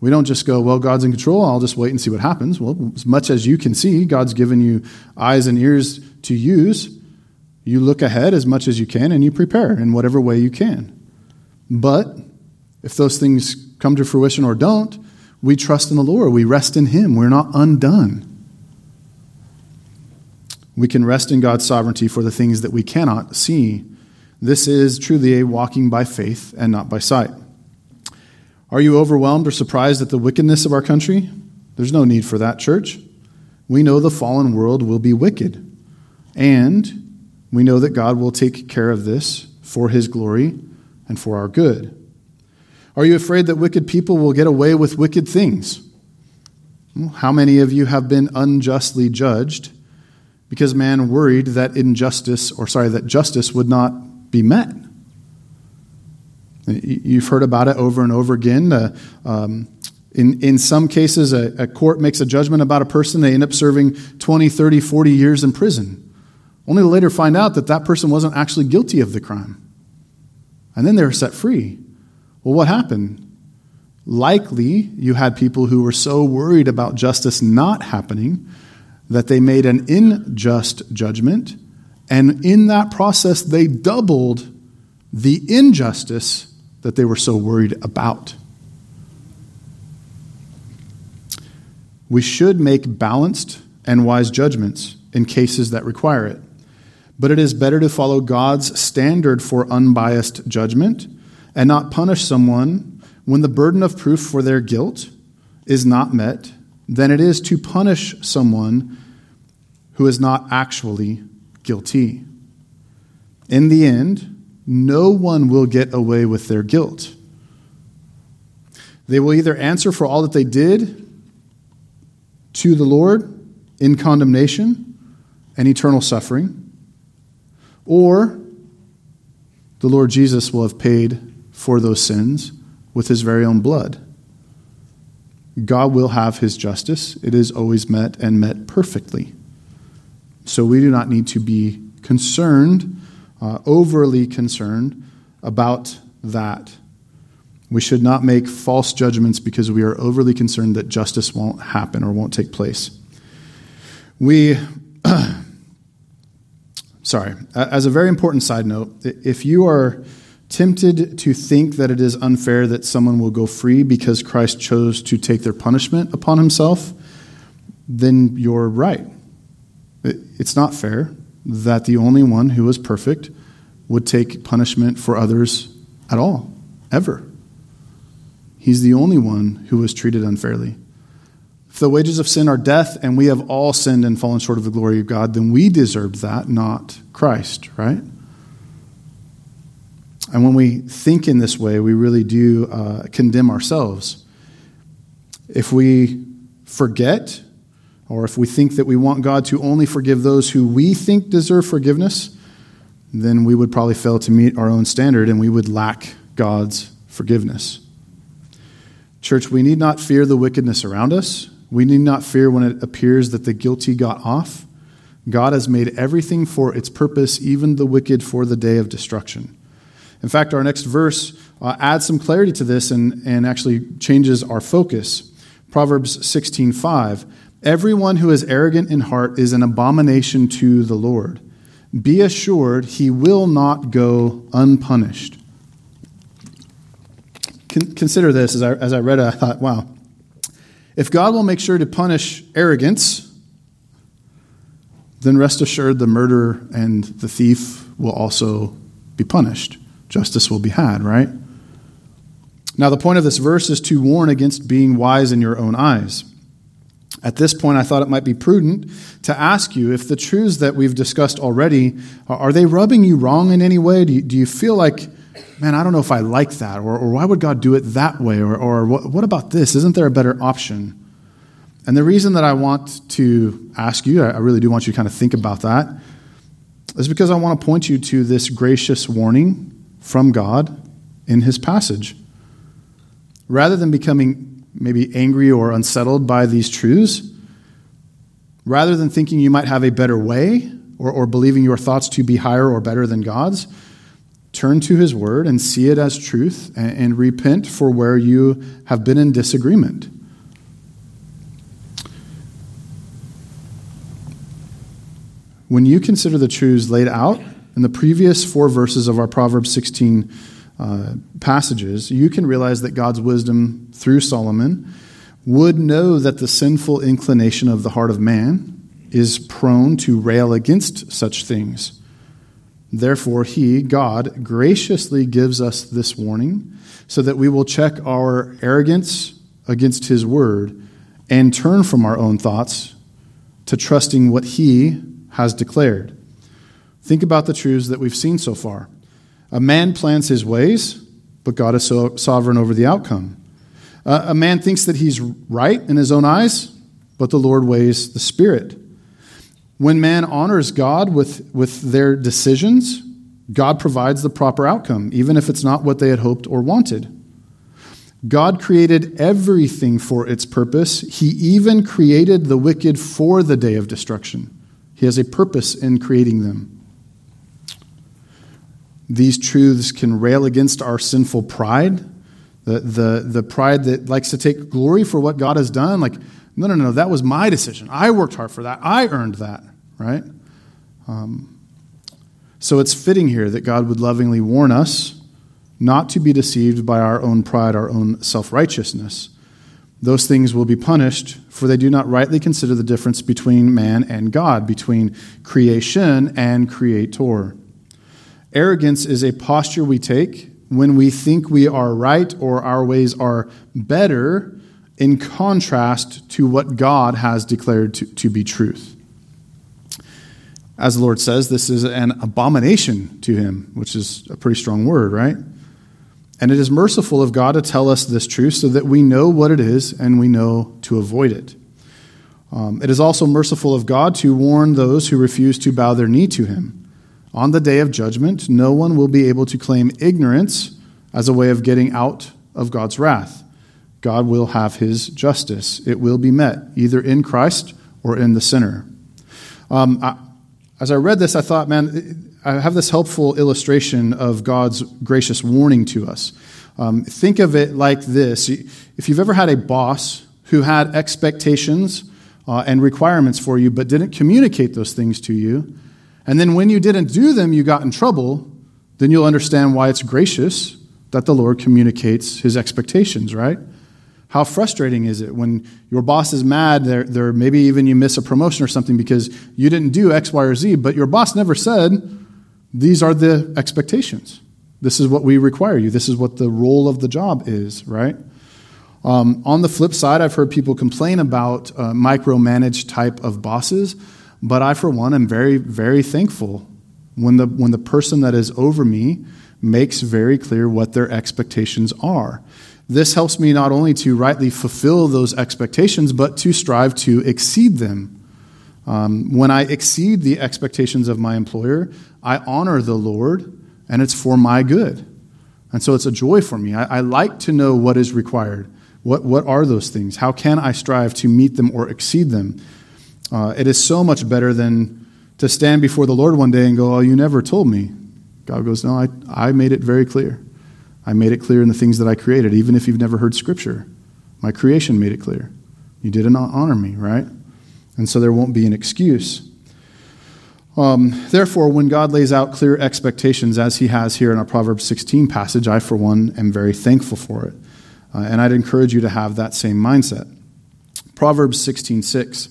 We don't just go, well, God's in control, I'll just wait and see what happens. Well, as much as you can see, God's given you eyes and ears to use. You look ahead as much as you can and you prepare in whatever way you can. But if those things come to fruition or don't, we trust in the Lord. We rest in Him. We're not undone. We can rest in God's sovereignty for the things that we cannot see. This is truly a walking by faith and not by sight. Are you overwhelmed or surprised at the wickedness of our country? There's no need for that, church. We know the fallen world will be wicked. And we know that God will take care of this for his glory and for our good. Are you afraid that wicked people will get away with wicked things? How many of you have been unjustly judged because man worried that injustice, or sorry, that justice would not be met? You've heard about it over and over again. Uh, um, in, in some cases, a, a, court makes a judgment about a person, they end up serving 20, 30, 40 years in prison, only to later find out that that person wasn't actually guilty of the crime. And then they're set free. Well, what happened? Likely, you had people who were so worried about justice not happening that they made an unjust judgment, and in that process, they doubled the injustice that they were so worried about. We should make balanced and wise judgments in cases that require it. But it is better to follow God's standard for unbiased judgment and not punish someone when the burden of proof for their guilt is not met than it is to punish someone who is not actually guilty. In the end, no one will get away with their guilt. They will either answer for all that they did to the Lord in condemnation and eternal suffering, or the Lord Jesus will have paid for those sins with his very own blood. God will have his justice. It is always met and met perfectly. So we do not need to be concerned, uh, overly concerned about that. We should not make false judgments because we are overly concerned that justice won't happen or won't take place. We, [CLEARS THROAT] sorry, as a very important side note, if you are tempted to think that it is unfair that someone will go free because Christ chose to take their punishment upon himself, then you're right. It's not fair that the only one who is perfect would take punishment for others at all, ever. He's the only one who was treated unfairly. If the wages of sin are death and we have all sinned and fallen short of the glory of God, then we deserved that, not Christ, right? And when we think in this way, we really do uh, condemn ourselves. If we forget, or if we think that we want God to only forgive those who we think deserve forgiveness, then we would probably fail to meet our own standard and we would lack God's forgiveness. Church, we need not fear the wickedness around us. We need not fear when it appears that the guilty got off. God has made everything for its purpose, even the wicked for the day of destruction. In fact, our next verse uh, adds some clarity to this and, and actually changes our focus. Proverbs 16:5. Everyone who is arrogant in heart is an abomination to the Lord. Be assured he will not go unpunished. Con- consider this as I, as I read it, I thought, wow, if God will make sure to punish arrogance, then rest assured the murderer and the thief will also be punished. Justice will be had, right? Now, the point of this verse is to warn against being wise in your own eyes. At this point, I thought it might be prudent to ask you if the truths that we've discussed already are they rubbing you wrong in any way? Do you, do you feel like, man, I don't know if I like that, or, or why would God do it that way, or, or what, what about this? Isn't there a better option? And the reason that I want to ask you, I really do want you to kind of think about that, is because I want to point you to this gracious warning from God in His passage. Rather than becoming maybe angry or unsettled by these truths, rather than thinking you might have a better way or, or believing your thoughts to be higher or better than God's, turn to His Word and see it as truth and, and repent for where you have been in disagreement. When you consider the truths laid out in the previous four verses of our Proverbs 16 uh, passages, you can realize that God's wisdom through Solomon would know that the sinful inclination of the heart of man is prone to rail against such things. Therefore, he, God, graciously gives us this warning so that we will check our arrogance against his word and turn from our own thoughts to trusting what he has declared. Think about the truths that we've seen so far. A man plans his ways, but God is so sovereign over the outcome. Uh, a man thinks that he's right in his own eyes, but the Lord weighs the Spirit. When man honors God with, with their decisions, God provides the proper outcome, even if it's not what they had hoped or wanted. God created everything for its purpose. He even created the wicked for the day of destruction. He has a purpose in creating them. These truths can rail against our sinful pride The, the, the pride that likes to take glory for what God has done. Like, no, no, no, that was my decision. I worked hard for that. I earned that, right? Um, so it's fitting here that God would lovingly warn us not to be deceived by our own pride, our own self righteousness. Those things will be punished, for they do not rightly consider the difference between man and God, between creation and creator. Arrogance is a posture we take when we think we are right or our ways are better in contrast to what God has declared to, to be truth. As the Lord says, this is an abomination to him, which is a pretty strong word, right? And it is merciful of God to tell us this truth so that we know what it is and we know to avoid it. Um, it is also merciful of God to warn those who refuse to bow their knee to him. On the day of judgment, no one will be able to claim ignorance as a way of getting out of God's wrath. God will have his justice. It will be met, either in Christ or in the sinner. Um, I, as I read this, I thought, man, I have this helpful illustration of God's gracious warning to us. Um, think of it like this if you've ever had a boss who had expectations uh, and requirements for you but didn't communicate those things to you, and then when you didn't do them, you got in trouble, then you'll understand why it's gracious that the Lord communicates his expectations, right? How frustrating is it when your boss is mad, there, there maybe even you miss a promotion or something because you didn't do X, Y, or Z, but your boss never said, these are the expectations. This is what we require you. This is what the role of the job is, right? Um, on the flip side, I've heard people complain about uh, micromanaged type of bosses but I, for one, am very, very thankful when the, when the person that is over me makes very clear what their expectations are. This helps me not only to rightly fulfill those expectations, but to strive to exceed them. Um, when I exceed the expectations of my employer, I honor the Lord, and it's for my good. And so it's a joy for me. I, I like to know what is required. What, what are those things? How can I strive to meet them or exceed them? Uh, it is so much better than to stand before the Lord one day and go, Oh, you never told me. God goes, No, I, I made it very clear. I made it clear in the things that I created, even if you've never heard Scripture. My creation made it clear. You didn't honor me, right? And so there won't be an excuse. Um, therefore, when God lays out clear expectations, as he has here in our Proverbs 16 passage, I, for one, am very thankful for it. Uh, and I'd encourage you to have that same mindset. Proverbs 16 6.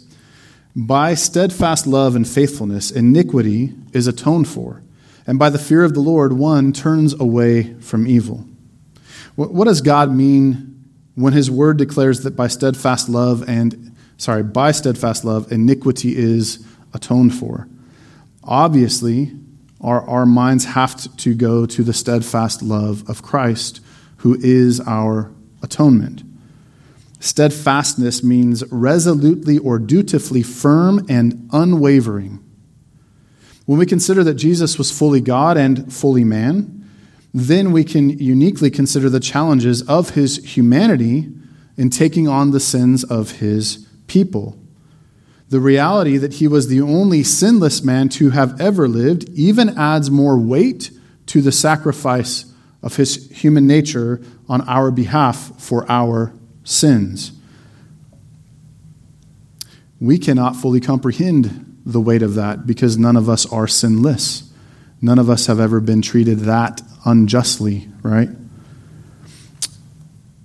By steadfast love and faithfulness, iniquity is atoned for, and by the fear of the Lord, one turns away from evil. What does God mean when his word declares that by steadfast love and, sorry, by steadfast love, iniquity is atoned for? Obviously, our, our minds have to go to the steadfast love of Christ, who is our atonement. Steadfastness means resolutely or dutifully firm and unwavering. When we consider that Jesus was fully God and fully man, then we can uniquely consider the challenges of his humanity in taking on the sins of his people. The reality that he was the only sinless man to have ever lived even adds more weight to the sacrifice of his human nature on our behalf for our sins. We cannot fully comprehend the weight of that because none of us are sinless. None of us have ever been treated that unjustly, right?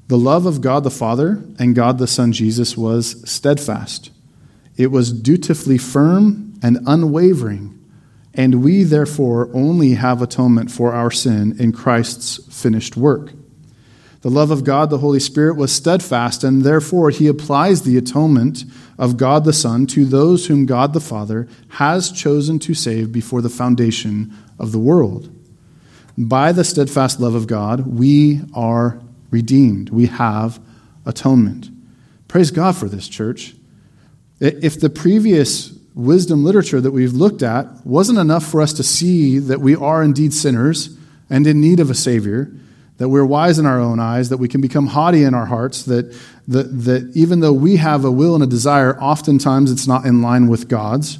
The love of God the Father and God the Son Jesus was steadfast. It was dutifully firm and unwavering, and we therefore only have atonement for our sin in Christ's finished work. The love of God, the Holy Spirit, was steadfast, and therefore he applies the atonement of God the Son to those whom God the Father has chosen to save before the foundation of the world. By the steadfast love of God, we are redeemed. We have atonement. Praise God for this, church. If the previous wisdom literature that we've looked at wasn't enough for us to see that we are indeed sinners and in need of a Savior, that we're wise in our own eyes, that we can become haughty in our hearts, that, that, that even though we have a will and a desire, oftentimes it's not in line with God's.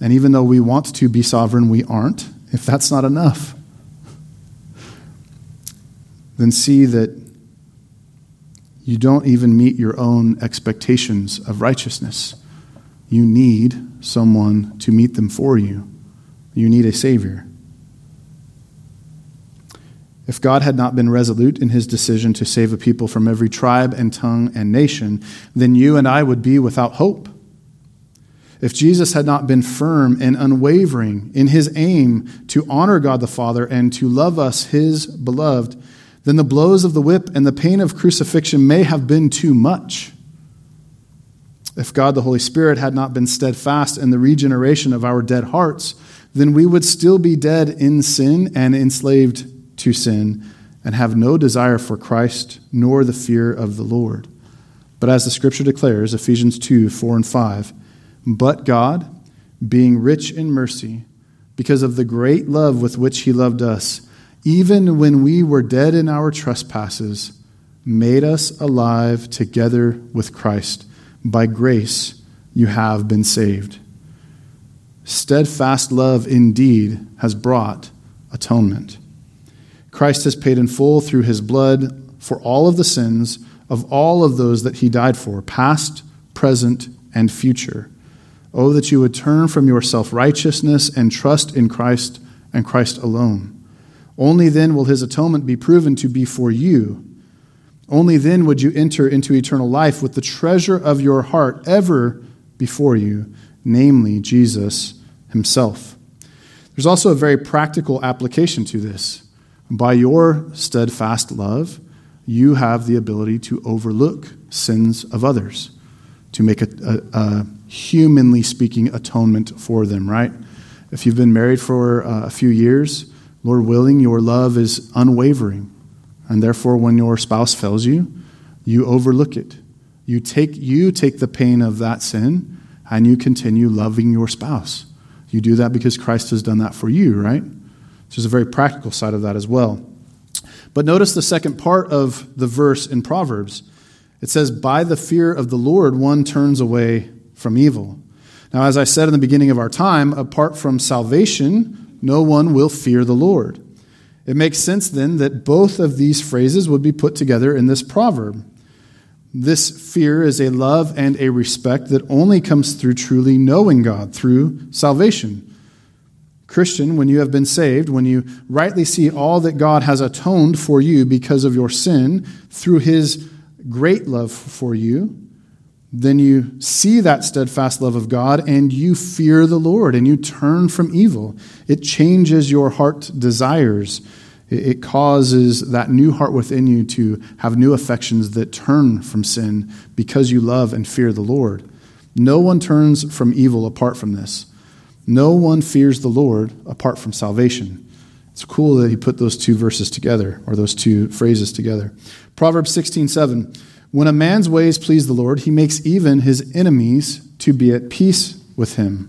And even though we want to be sovereign, we aren't. If that's not enough, then see that you don't even meet your own expectations of righteousness. You need someone to meet them for you. You need a Savior. If God had not been resolute in his decision to save a people from every tribe and tongue and nation, then you and I would be without hope. If Jesus had not been firm and unwavering in his aim to honor God the Father and to love us, his beloved, then the blows of the whip and the pain of crucifixion may have been too much. If God the Holy Spirit had not been steadfast in the regeneration of our dead hearts, then we would still be dead in sin and enslaved to sin and have no desire for Christ nor the fear of the Lord. But as the scripture declares, Ephesians 2 4 and 5, but God, being rich in mercy, because of the great love with which he loved us, even when we were dead in our trespasses, made us alive together with Christ. By grace you have been saved. Steadfast love indeed has brought atonement. Christ has paid in full through his blood for all of the sins of all of those that he died for, past, present, and future. Oh, that you would turn from your self righteousness and trust in Christ and Christ alone. Only then will his atonement be proven to be for you. Only then would you enter into eternal life with the treasure of your heart ever before you, namely Jesus himself. There's also a very practical application to this. By your steadfast love, you have the ability to overlook sins of others, to make a, a, a humanly speaking atonement for them, right? If you've been married for uh, a few years, Lord willing, your love is unwavering. And therefore, when your spouse fails you, you overlook it. You take, you take the pain of that sin and you continue loving your spouse. You do that because Christ has done that for you, right? There's a very practical side of that as well. But notice the second part of the verse in Proverbs. It says, By the fear of the Lord, one turns away from evil. Now, as I said in the beginning of our time, apart from salvation, no one will fear the Lord. It makes sense then that both of these phrases would be put together in this proverb. This fear is a love and a respect that only comes through truly knowing God, through salvation. Christian, when you have been saved, when you rightly see all that God has atoned for you because of your sin through his great love for you, then you see that steadfast love of God and you fear the Lord and you turn from evil. It changes your heart desires. It causes that new heart within you to have new affections that turn from sin because you love and fear the Lord. No one turns from evil apart from this. No one fears the Lord apart from salvation. It's cool that he put those two verses together, or those two phrases together. Proverbs 16 7. When a man's ways please the Lord, he makes even his enemies to be at peace with him.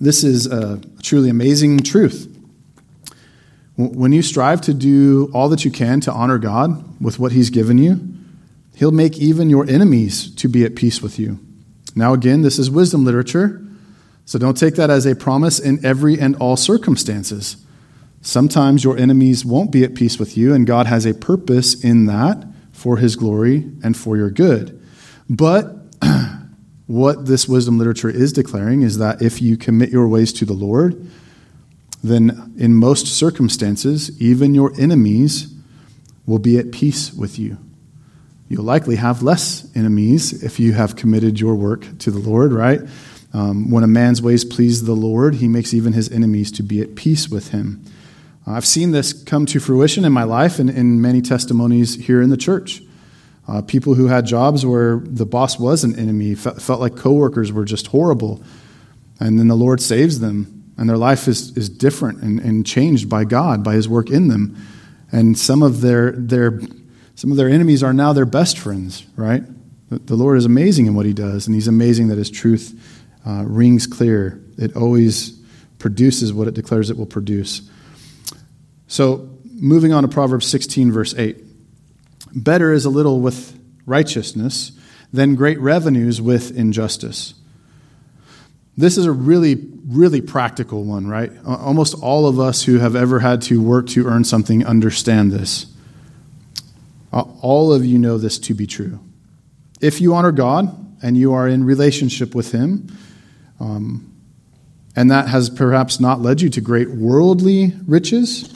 This is a truly amazing truth. When you strive to do all that you can to honor God with what he's given you, he'll make even your enemies to be at peace with you. Now, again, this is wisdom literature, so don't take that as a promise in every and all circumstances. Sometimes your enemies won't be at peace with you, and God has a purpose in that for his glory and for your good. But [CLEARS THROAT] what this wisdom literature is declaring is that if you commit your ways to the Lord, then in most circumstances, even your enemies will be at peace with you. You'll likely have less enemies if you have committed your work to the Lord, right? Um, when a man's ways please the Lord, he makes even his enemies to be at peace with him. Uh, I've seen this come to fruition in my life and in many testimonies here in the church. Uh, people who had jobs where the boss was an enemy, felt like coworkers were just horrible, and then the Lord saves them, and their life is, is different and, and changed by God, by his work in them. And some of their, their some of their enemies are now their best friends, right? The Lord is amazing in what he does, and he's amazing that his truth uh, rings clear. It always produces what it declares it will produce. So, moving on to Proverbs 16, verse 8. Better is a little with righteousness than great revenues with injustice. This is a really, really practical one, right? Almost all of us who have ever had to work to earn something understand this. Uh, all of you know this to be true. If you honor God and you are in relationship with Him, um, and that has perhaps not led you to great worldly riches,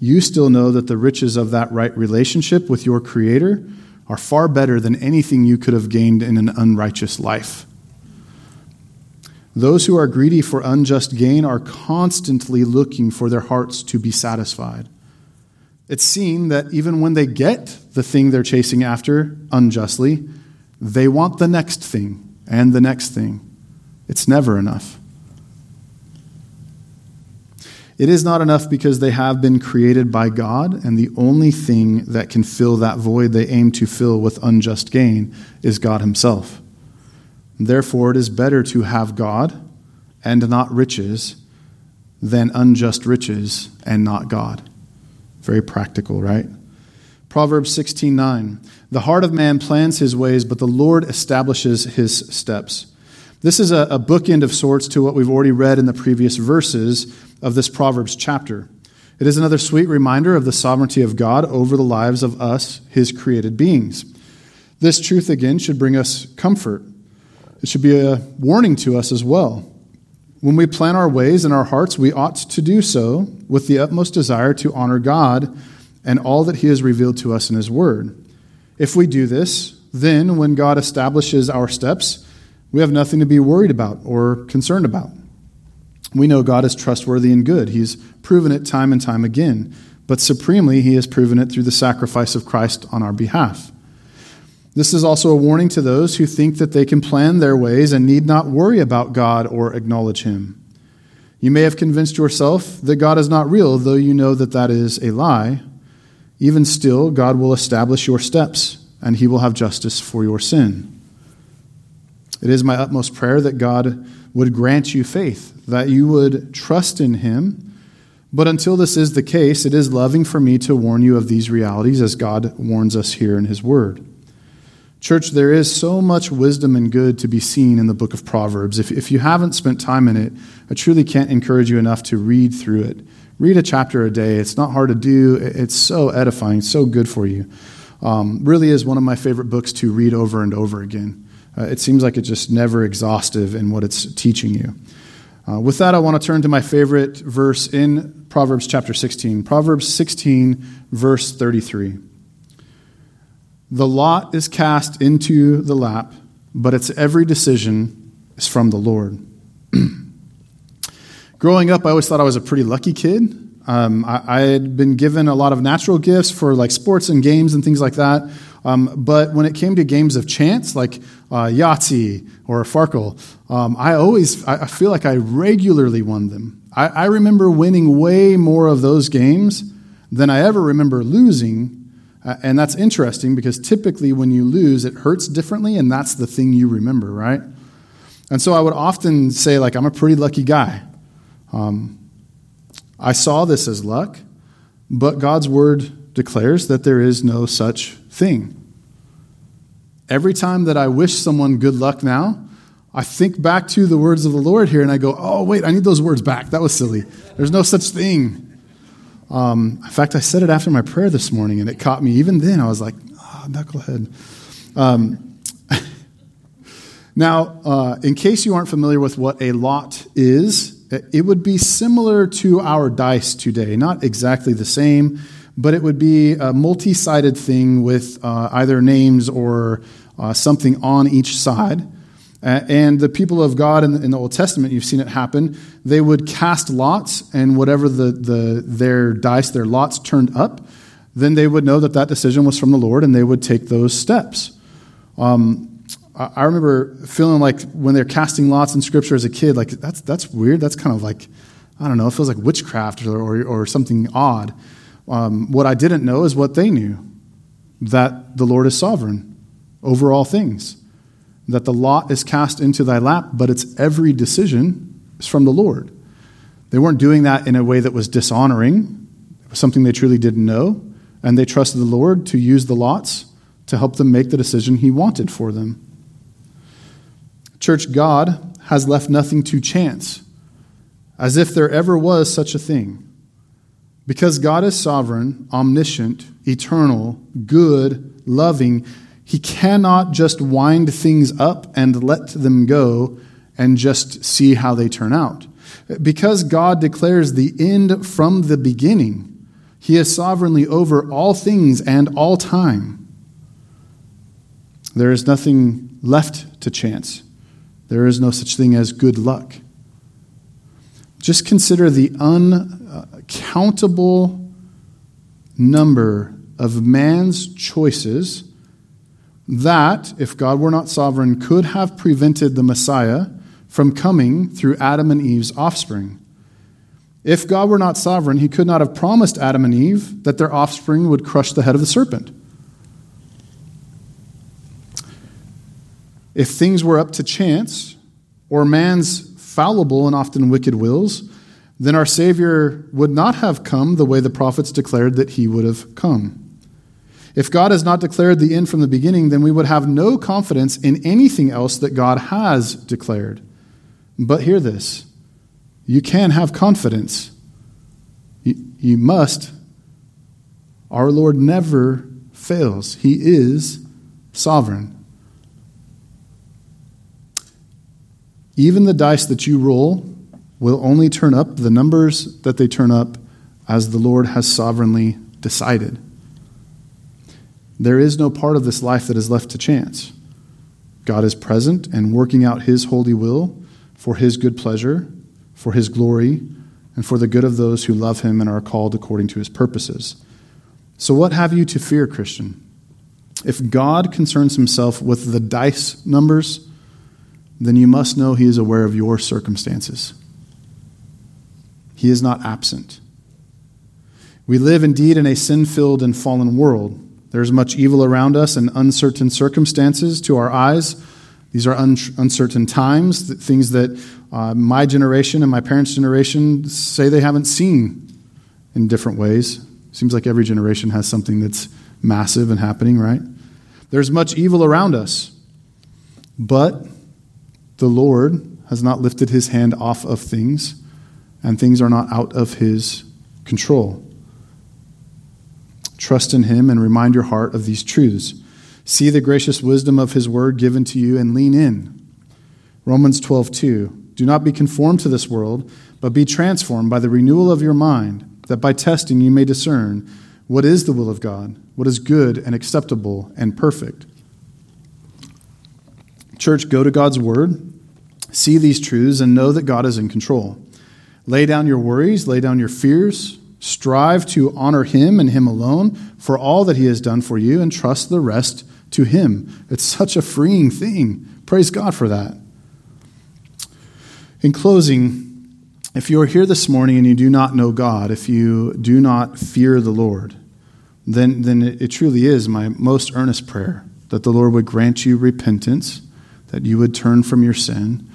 you still know that the riches of that right relationship with your Creator are far better than anything you could have gained in an unrighteous life. Those who are greedy for unjust gain are constantly looking for their hearts to be satisfied. It's seen that even when they get the thing they're chasing after unjustly, they want the next thing and the next thing. It's never enough. It is not enough because they have been created by God, and the only thing that can fill that void they aim to fill with unjust gain is God Himself. Therefore, it is better to have God and not riches than unjust riches and not God. Very practical, right? Proverbs 16:9 The heart of man plans his ways, but the Lord establishes his steps. This is a, a bookend of sorts to what we've already read in the previous verses of this Proverbs chapter. It is another sweet reminder of the sovereignty of God over the lives of us, his created beings. This truth, again, should bring us comfort. It should be a warning to us as well. When we plan our ways in our hearts, we ought to do so with the utmost desire to honor God and all that He has revealed to us in His Word. If we do this, then when God establishes our steps, we have nothing to be worried about or concerned about. We know God is trustworthy and good. He's proven it time and time again, but supremely, He has proven it through the sacrifice of Christ on our behalf. This is also a warning to those who think that they can plan their ways and need not worry about God or acknowledge Him. You may have convinced yourself that God is not real, though you know that that is a lie. Even still, God will establish your steps, and He will have justice for your sin. It is my utmost prayer that God would grant you faith, that you would trust in Him. But until this is the case, it is loving for me to warn you of these realities as God warns us here in His Word. Church, there is so much wisdom and good to be seen in the book of Proverbs. If, if you haven't spent time in it, I truly can't encourage you enough to read through it. Read a chapter a day. It's not hard to do, it's so edifying, so good for you. Um, really is one of my favorite books to read over and over again. Uh, it seems like it's just never exhaustive in what it's teaching you. Uh, with that, I want to turn to my favorite verse in Proverbs chapter 16. Proverbs 16, verse 33. The lot is cast into the lap, but its every decision is from the Lord. [CLEARS THROAT] Growing up, I always thought I was a pretty lucky kid. Um, I, I, had been given a lot of natural gifts for like sports and games and things like that. Um, but when it came to games of chance, like uh, Yahtzee or Farkle, um, I always, I feel like I regularly won them. I, I remember winning way more of those games than I ever remember losing. Uh, and that's interesting because typically when you lose, it hurts differently, and that's the thing you remember, right? And so I would often say, like, I'm a pretty lucky guy. Um, I saw this as luck, but God's word declares that there is no such thing. Every time that I wish someone good luck now, I think back to the words of the Lord here and I go, oh, wait, I need those words back. That was silly. There's no such thing. Um, in fact, I said it after my prayer this morning and it caught me. Even then, I was like, oh, knucklehead. Um, [LAUGHS] now, uh, in case you aren't familiar with what a lot is, it would be similar to our dice today, not exactly the same, but it would be a multi sided thing with uh, either names or uh, something on each side. And the people of God in the, in the, Old Testament, you've seen it happen, they would cast lots, and whatever the, the, their dice, their lots turned up, then they would know that that decision was from the Lord and they would take those steps. Um, I remember feeling like when they're casting lots in Scripture as a kid, like that's that's weird. That's kind of like I don't know. It feels like witchcraft or or, or something odd. Um, what I didn't know is what they knew that the Lord is sovereign over all things, that the lot is cast into thy lap, but its every decision is from the Lord. They weren't doing that in a way that was dishonoring. It was something they truly didn't know, and they trusted the Lord to use the lots to help them make the decision He wanted for them. Church, God has left nothing to chance, as if there ever was such a thing. Because God is sovereign, omniscient, eternal, good, loving, he cannot just wind things up and let them go and just see how they turn out. Because God declares the end from the beginning, he is sovereignly over all things and all time. There is nothing left to chance. There is no such thing as good luck. Just consider the uncountable number of man's choices that, if God were not sovereign, could have prevented the Messiah from coming through Adam and Eve's offspring. If God were not sovereign, he could not have promised Adam and Eve that their offspring would crush the head of the serpent. If things were up to chance or man's fallible and often wicked wills, then our Savior would not have come the way the prophets declared that he would have come. If God has not declared the end from the beginning, then we would have no confidence in anything else that God has declared. But hear this you can have confidence. You, you must. Our Lord never fails, He is sovereign. Even the dice that you roll will only turn up the numbers that they turn up as the Lord has sovereignly decided. There is no part of this life that is left to chance. God is present and working out His holy will for His good pleasure, for His glory, and for the good of those who love Him and are called according to His purposes. So, what have you to fear, Christian? If God concerns Himself with the dice numbers, then you must know He is aware of your circumstances. He is not absent. We live indeed in a sin filled and fallen world. There's much evil around us and uncertain circumstances to our eyes. These are un- uncertain times, things that uh, my generation and my parents' generation say they haven't seen in different ways. Seems like every generation has something that's massive and happening, right? There's much evil around us. But the Lord has not lifted his hand off of things, and things are not out of his control. Trust in him and remind your heart of these truths. See the gracious wisdom of his word given to you and lean in. Romans 12:2 Do not be conformed to this world, but be transformed by the renewal of your mind, that by testing you may discern what is the will of God, what is good and acceptable and perfect. Church, go to God's Word, see these truths, and know that God is in control. Lay down your worries, lay down your fears, strive to honor Him and Him alone for all that He has done for you, and trust the rest to Him. It's such a freeing thing. Praise God for that. In closing, if you are here this morning and you do not know God, if you do not fear the Lord, then, then it truly is my most earnest prayer that the Lord would grant you repentance that you would turn from your sin,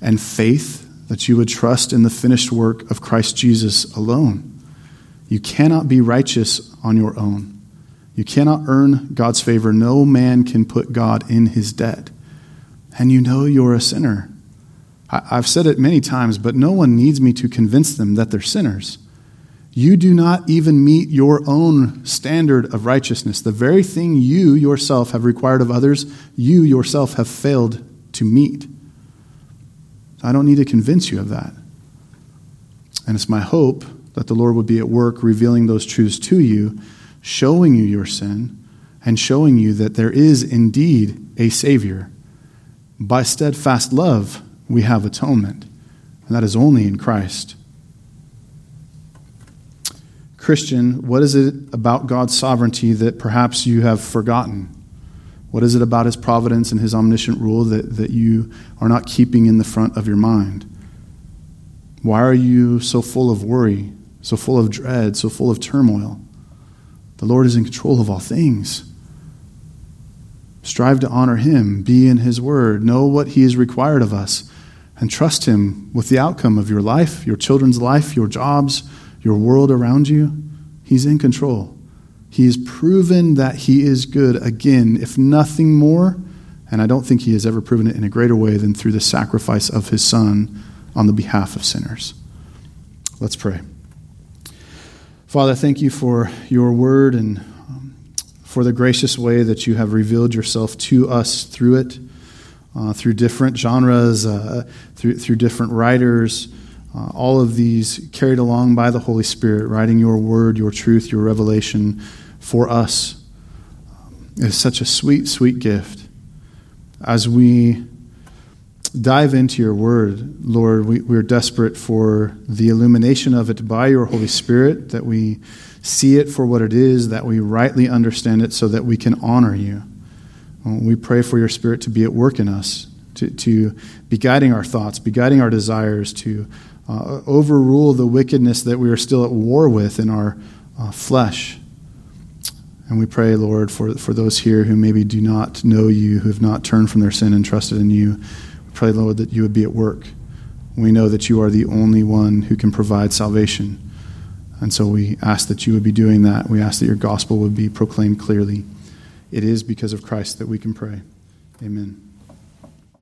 and faith, that you would trust in the finished work of Christ Jesus alone. You cannot be righteous on your own. You cannot earn God's favor. No man can put God in his debt. And you know you're a sinner. I've said it many times, but no one needs me to convince them that they're sinners. You do not even meet your own standard of righteousness. The very thing you yourself have required of others, you yourself have failed to meet. I don't need to convince you of that. And it's my hope that the Lord would be at work revealing those truths to you, showing you your sin, and showing you that there is indeed a Savior. By steadfast love, we have atonement, and that is only in Christ. Christian, what is it about God's sovereignty that perhaps you have forgotten? What is it about His providence and His omniscient rule that, that you are not keeping in the front of your mind? Why are you so full of worry, so full of dread, so full of turmoil? The Lord is in control of all things. Strive to honor Him, be in His Word, know what He is required of us, and trust Him with the outcome of your life, your children's life, your jobs your world around you, He's in control. He has proven that He is good again, if nothing more. And I don't think He has ever proven it in a greater way than through the sacrifice of His Son on the behalf of sinners. Let's pray. Father, thank you for your word and um, for the gracious way that you have revealed yourself to us through it, uh, through different genres, uh, through, through different writers. Uh, all of these carried along by the Holy Spirit, writing your word, your truth, your revelation for us. is such a sweet, sweet gift. As we dive into your word, Lord, we, we're desperate for the illumination of it by your Holy Spirit, that we see it for what it is, that we rightly understand it so that we can honor you. We pray for your Spirit to be at work in us, to, to be guiding our thoughts, be guiding our desires, to uh, overrule the wickedness that we are still at war with in our uh, flesh. And we pray, Lord, for, for those here who maybe do not know you, who have not turned from their sin and trusted in you pray, Lord, that you would be at work. We know that you are the only one who can provide salvation. And so we ask that you would be doing that. We ask that your gospel would be proclaimed clearly. It is because of Christ that we can pray. Amen.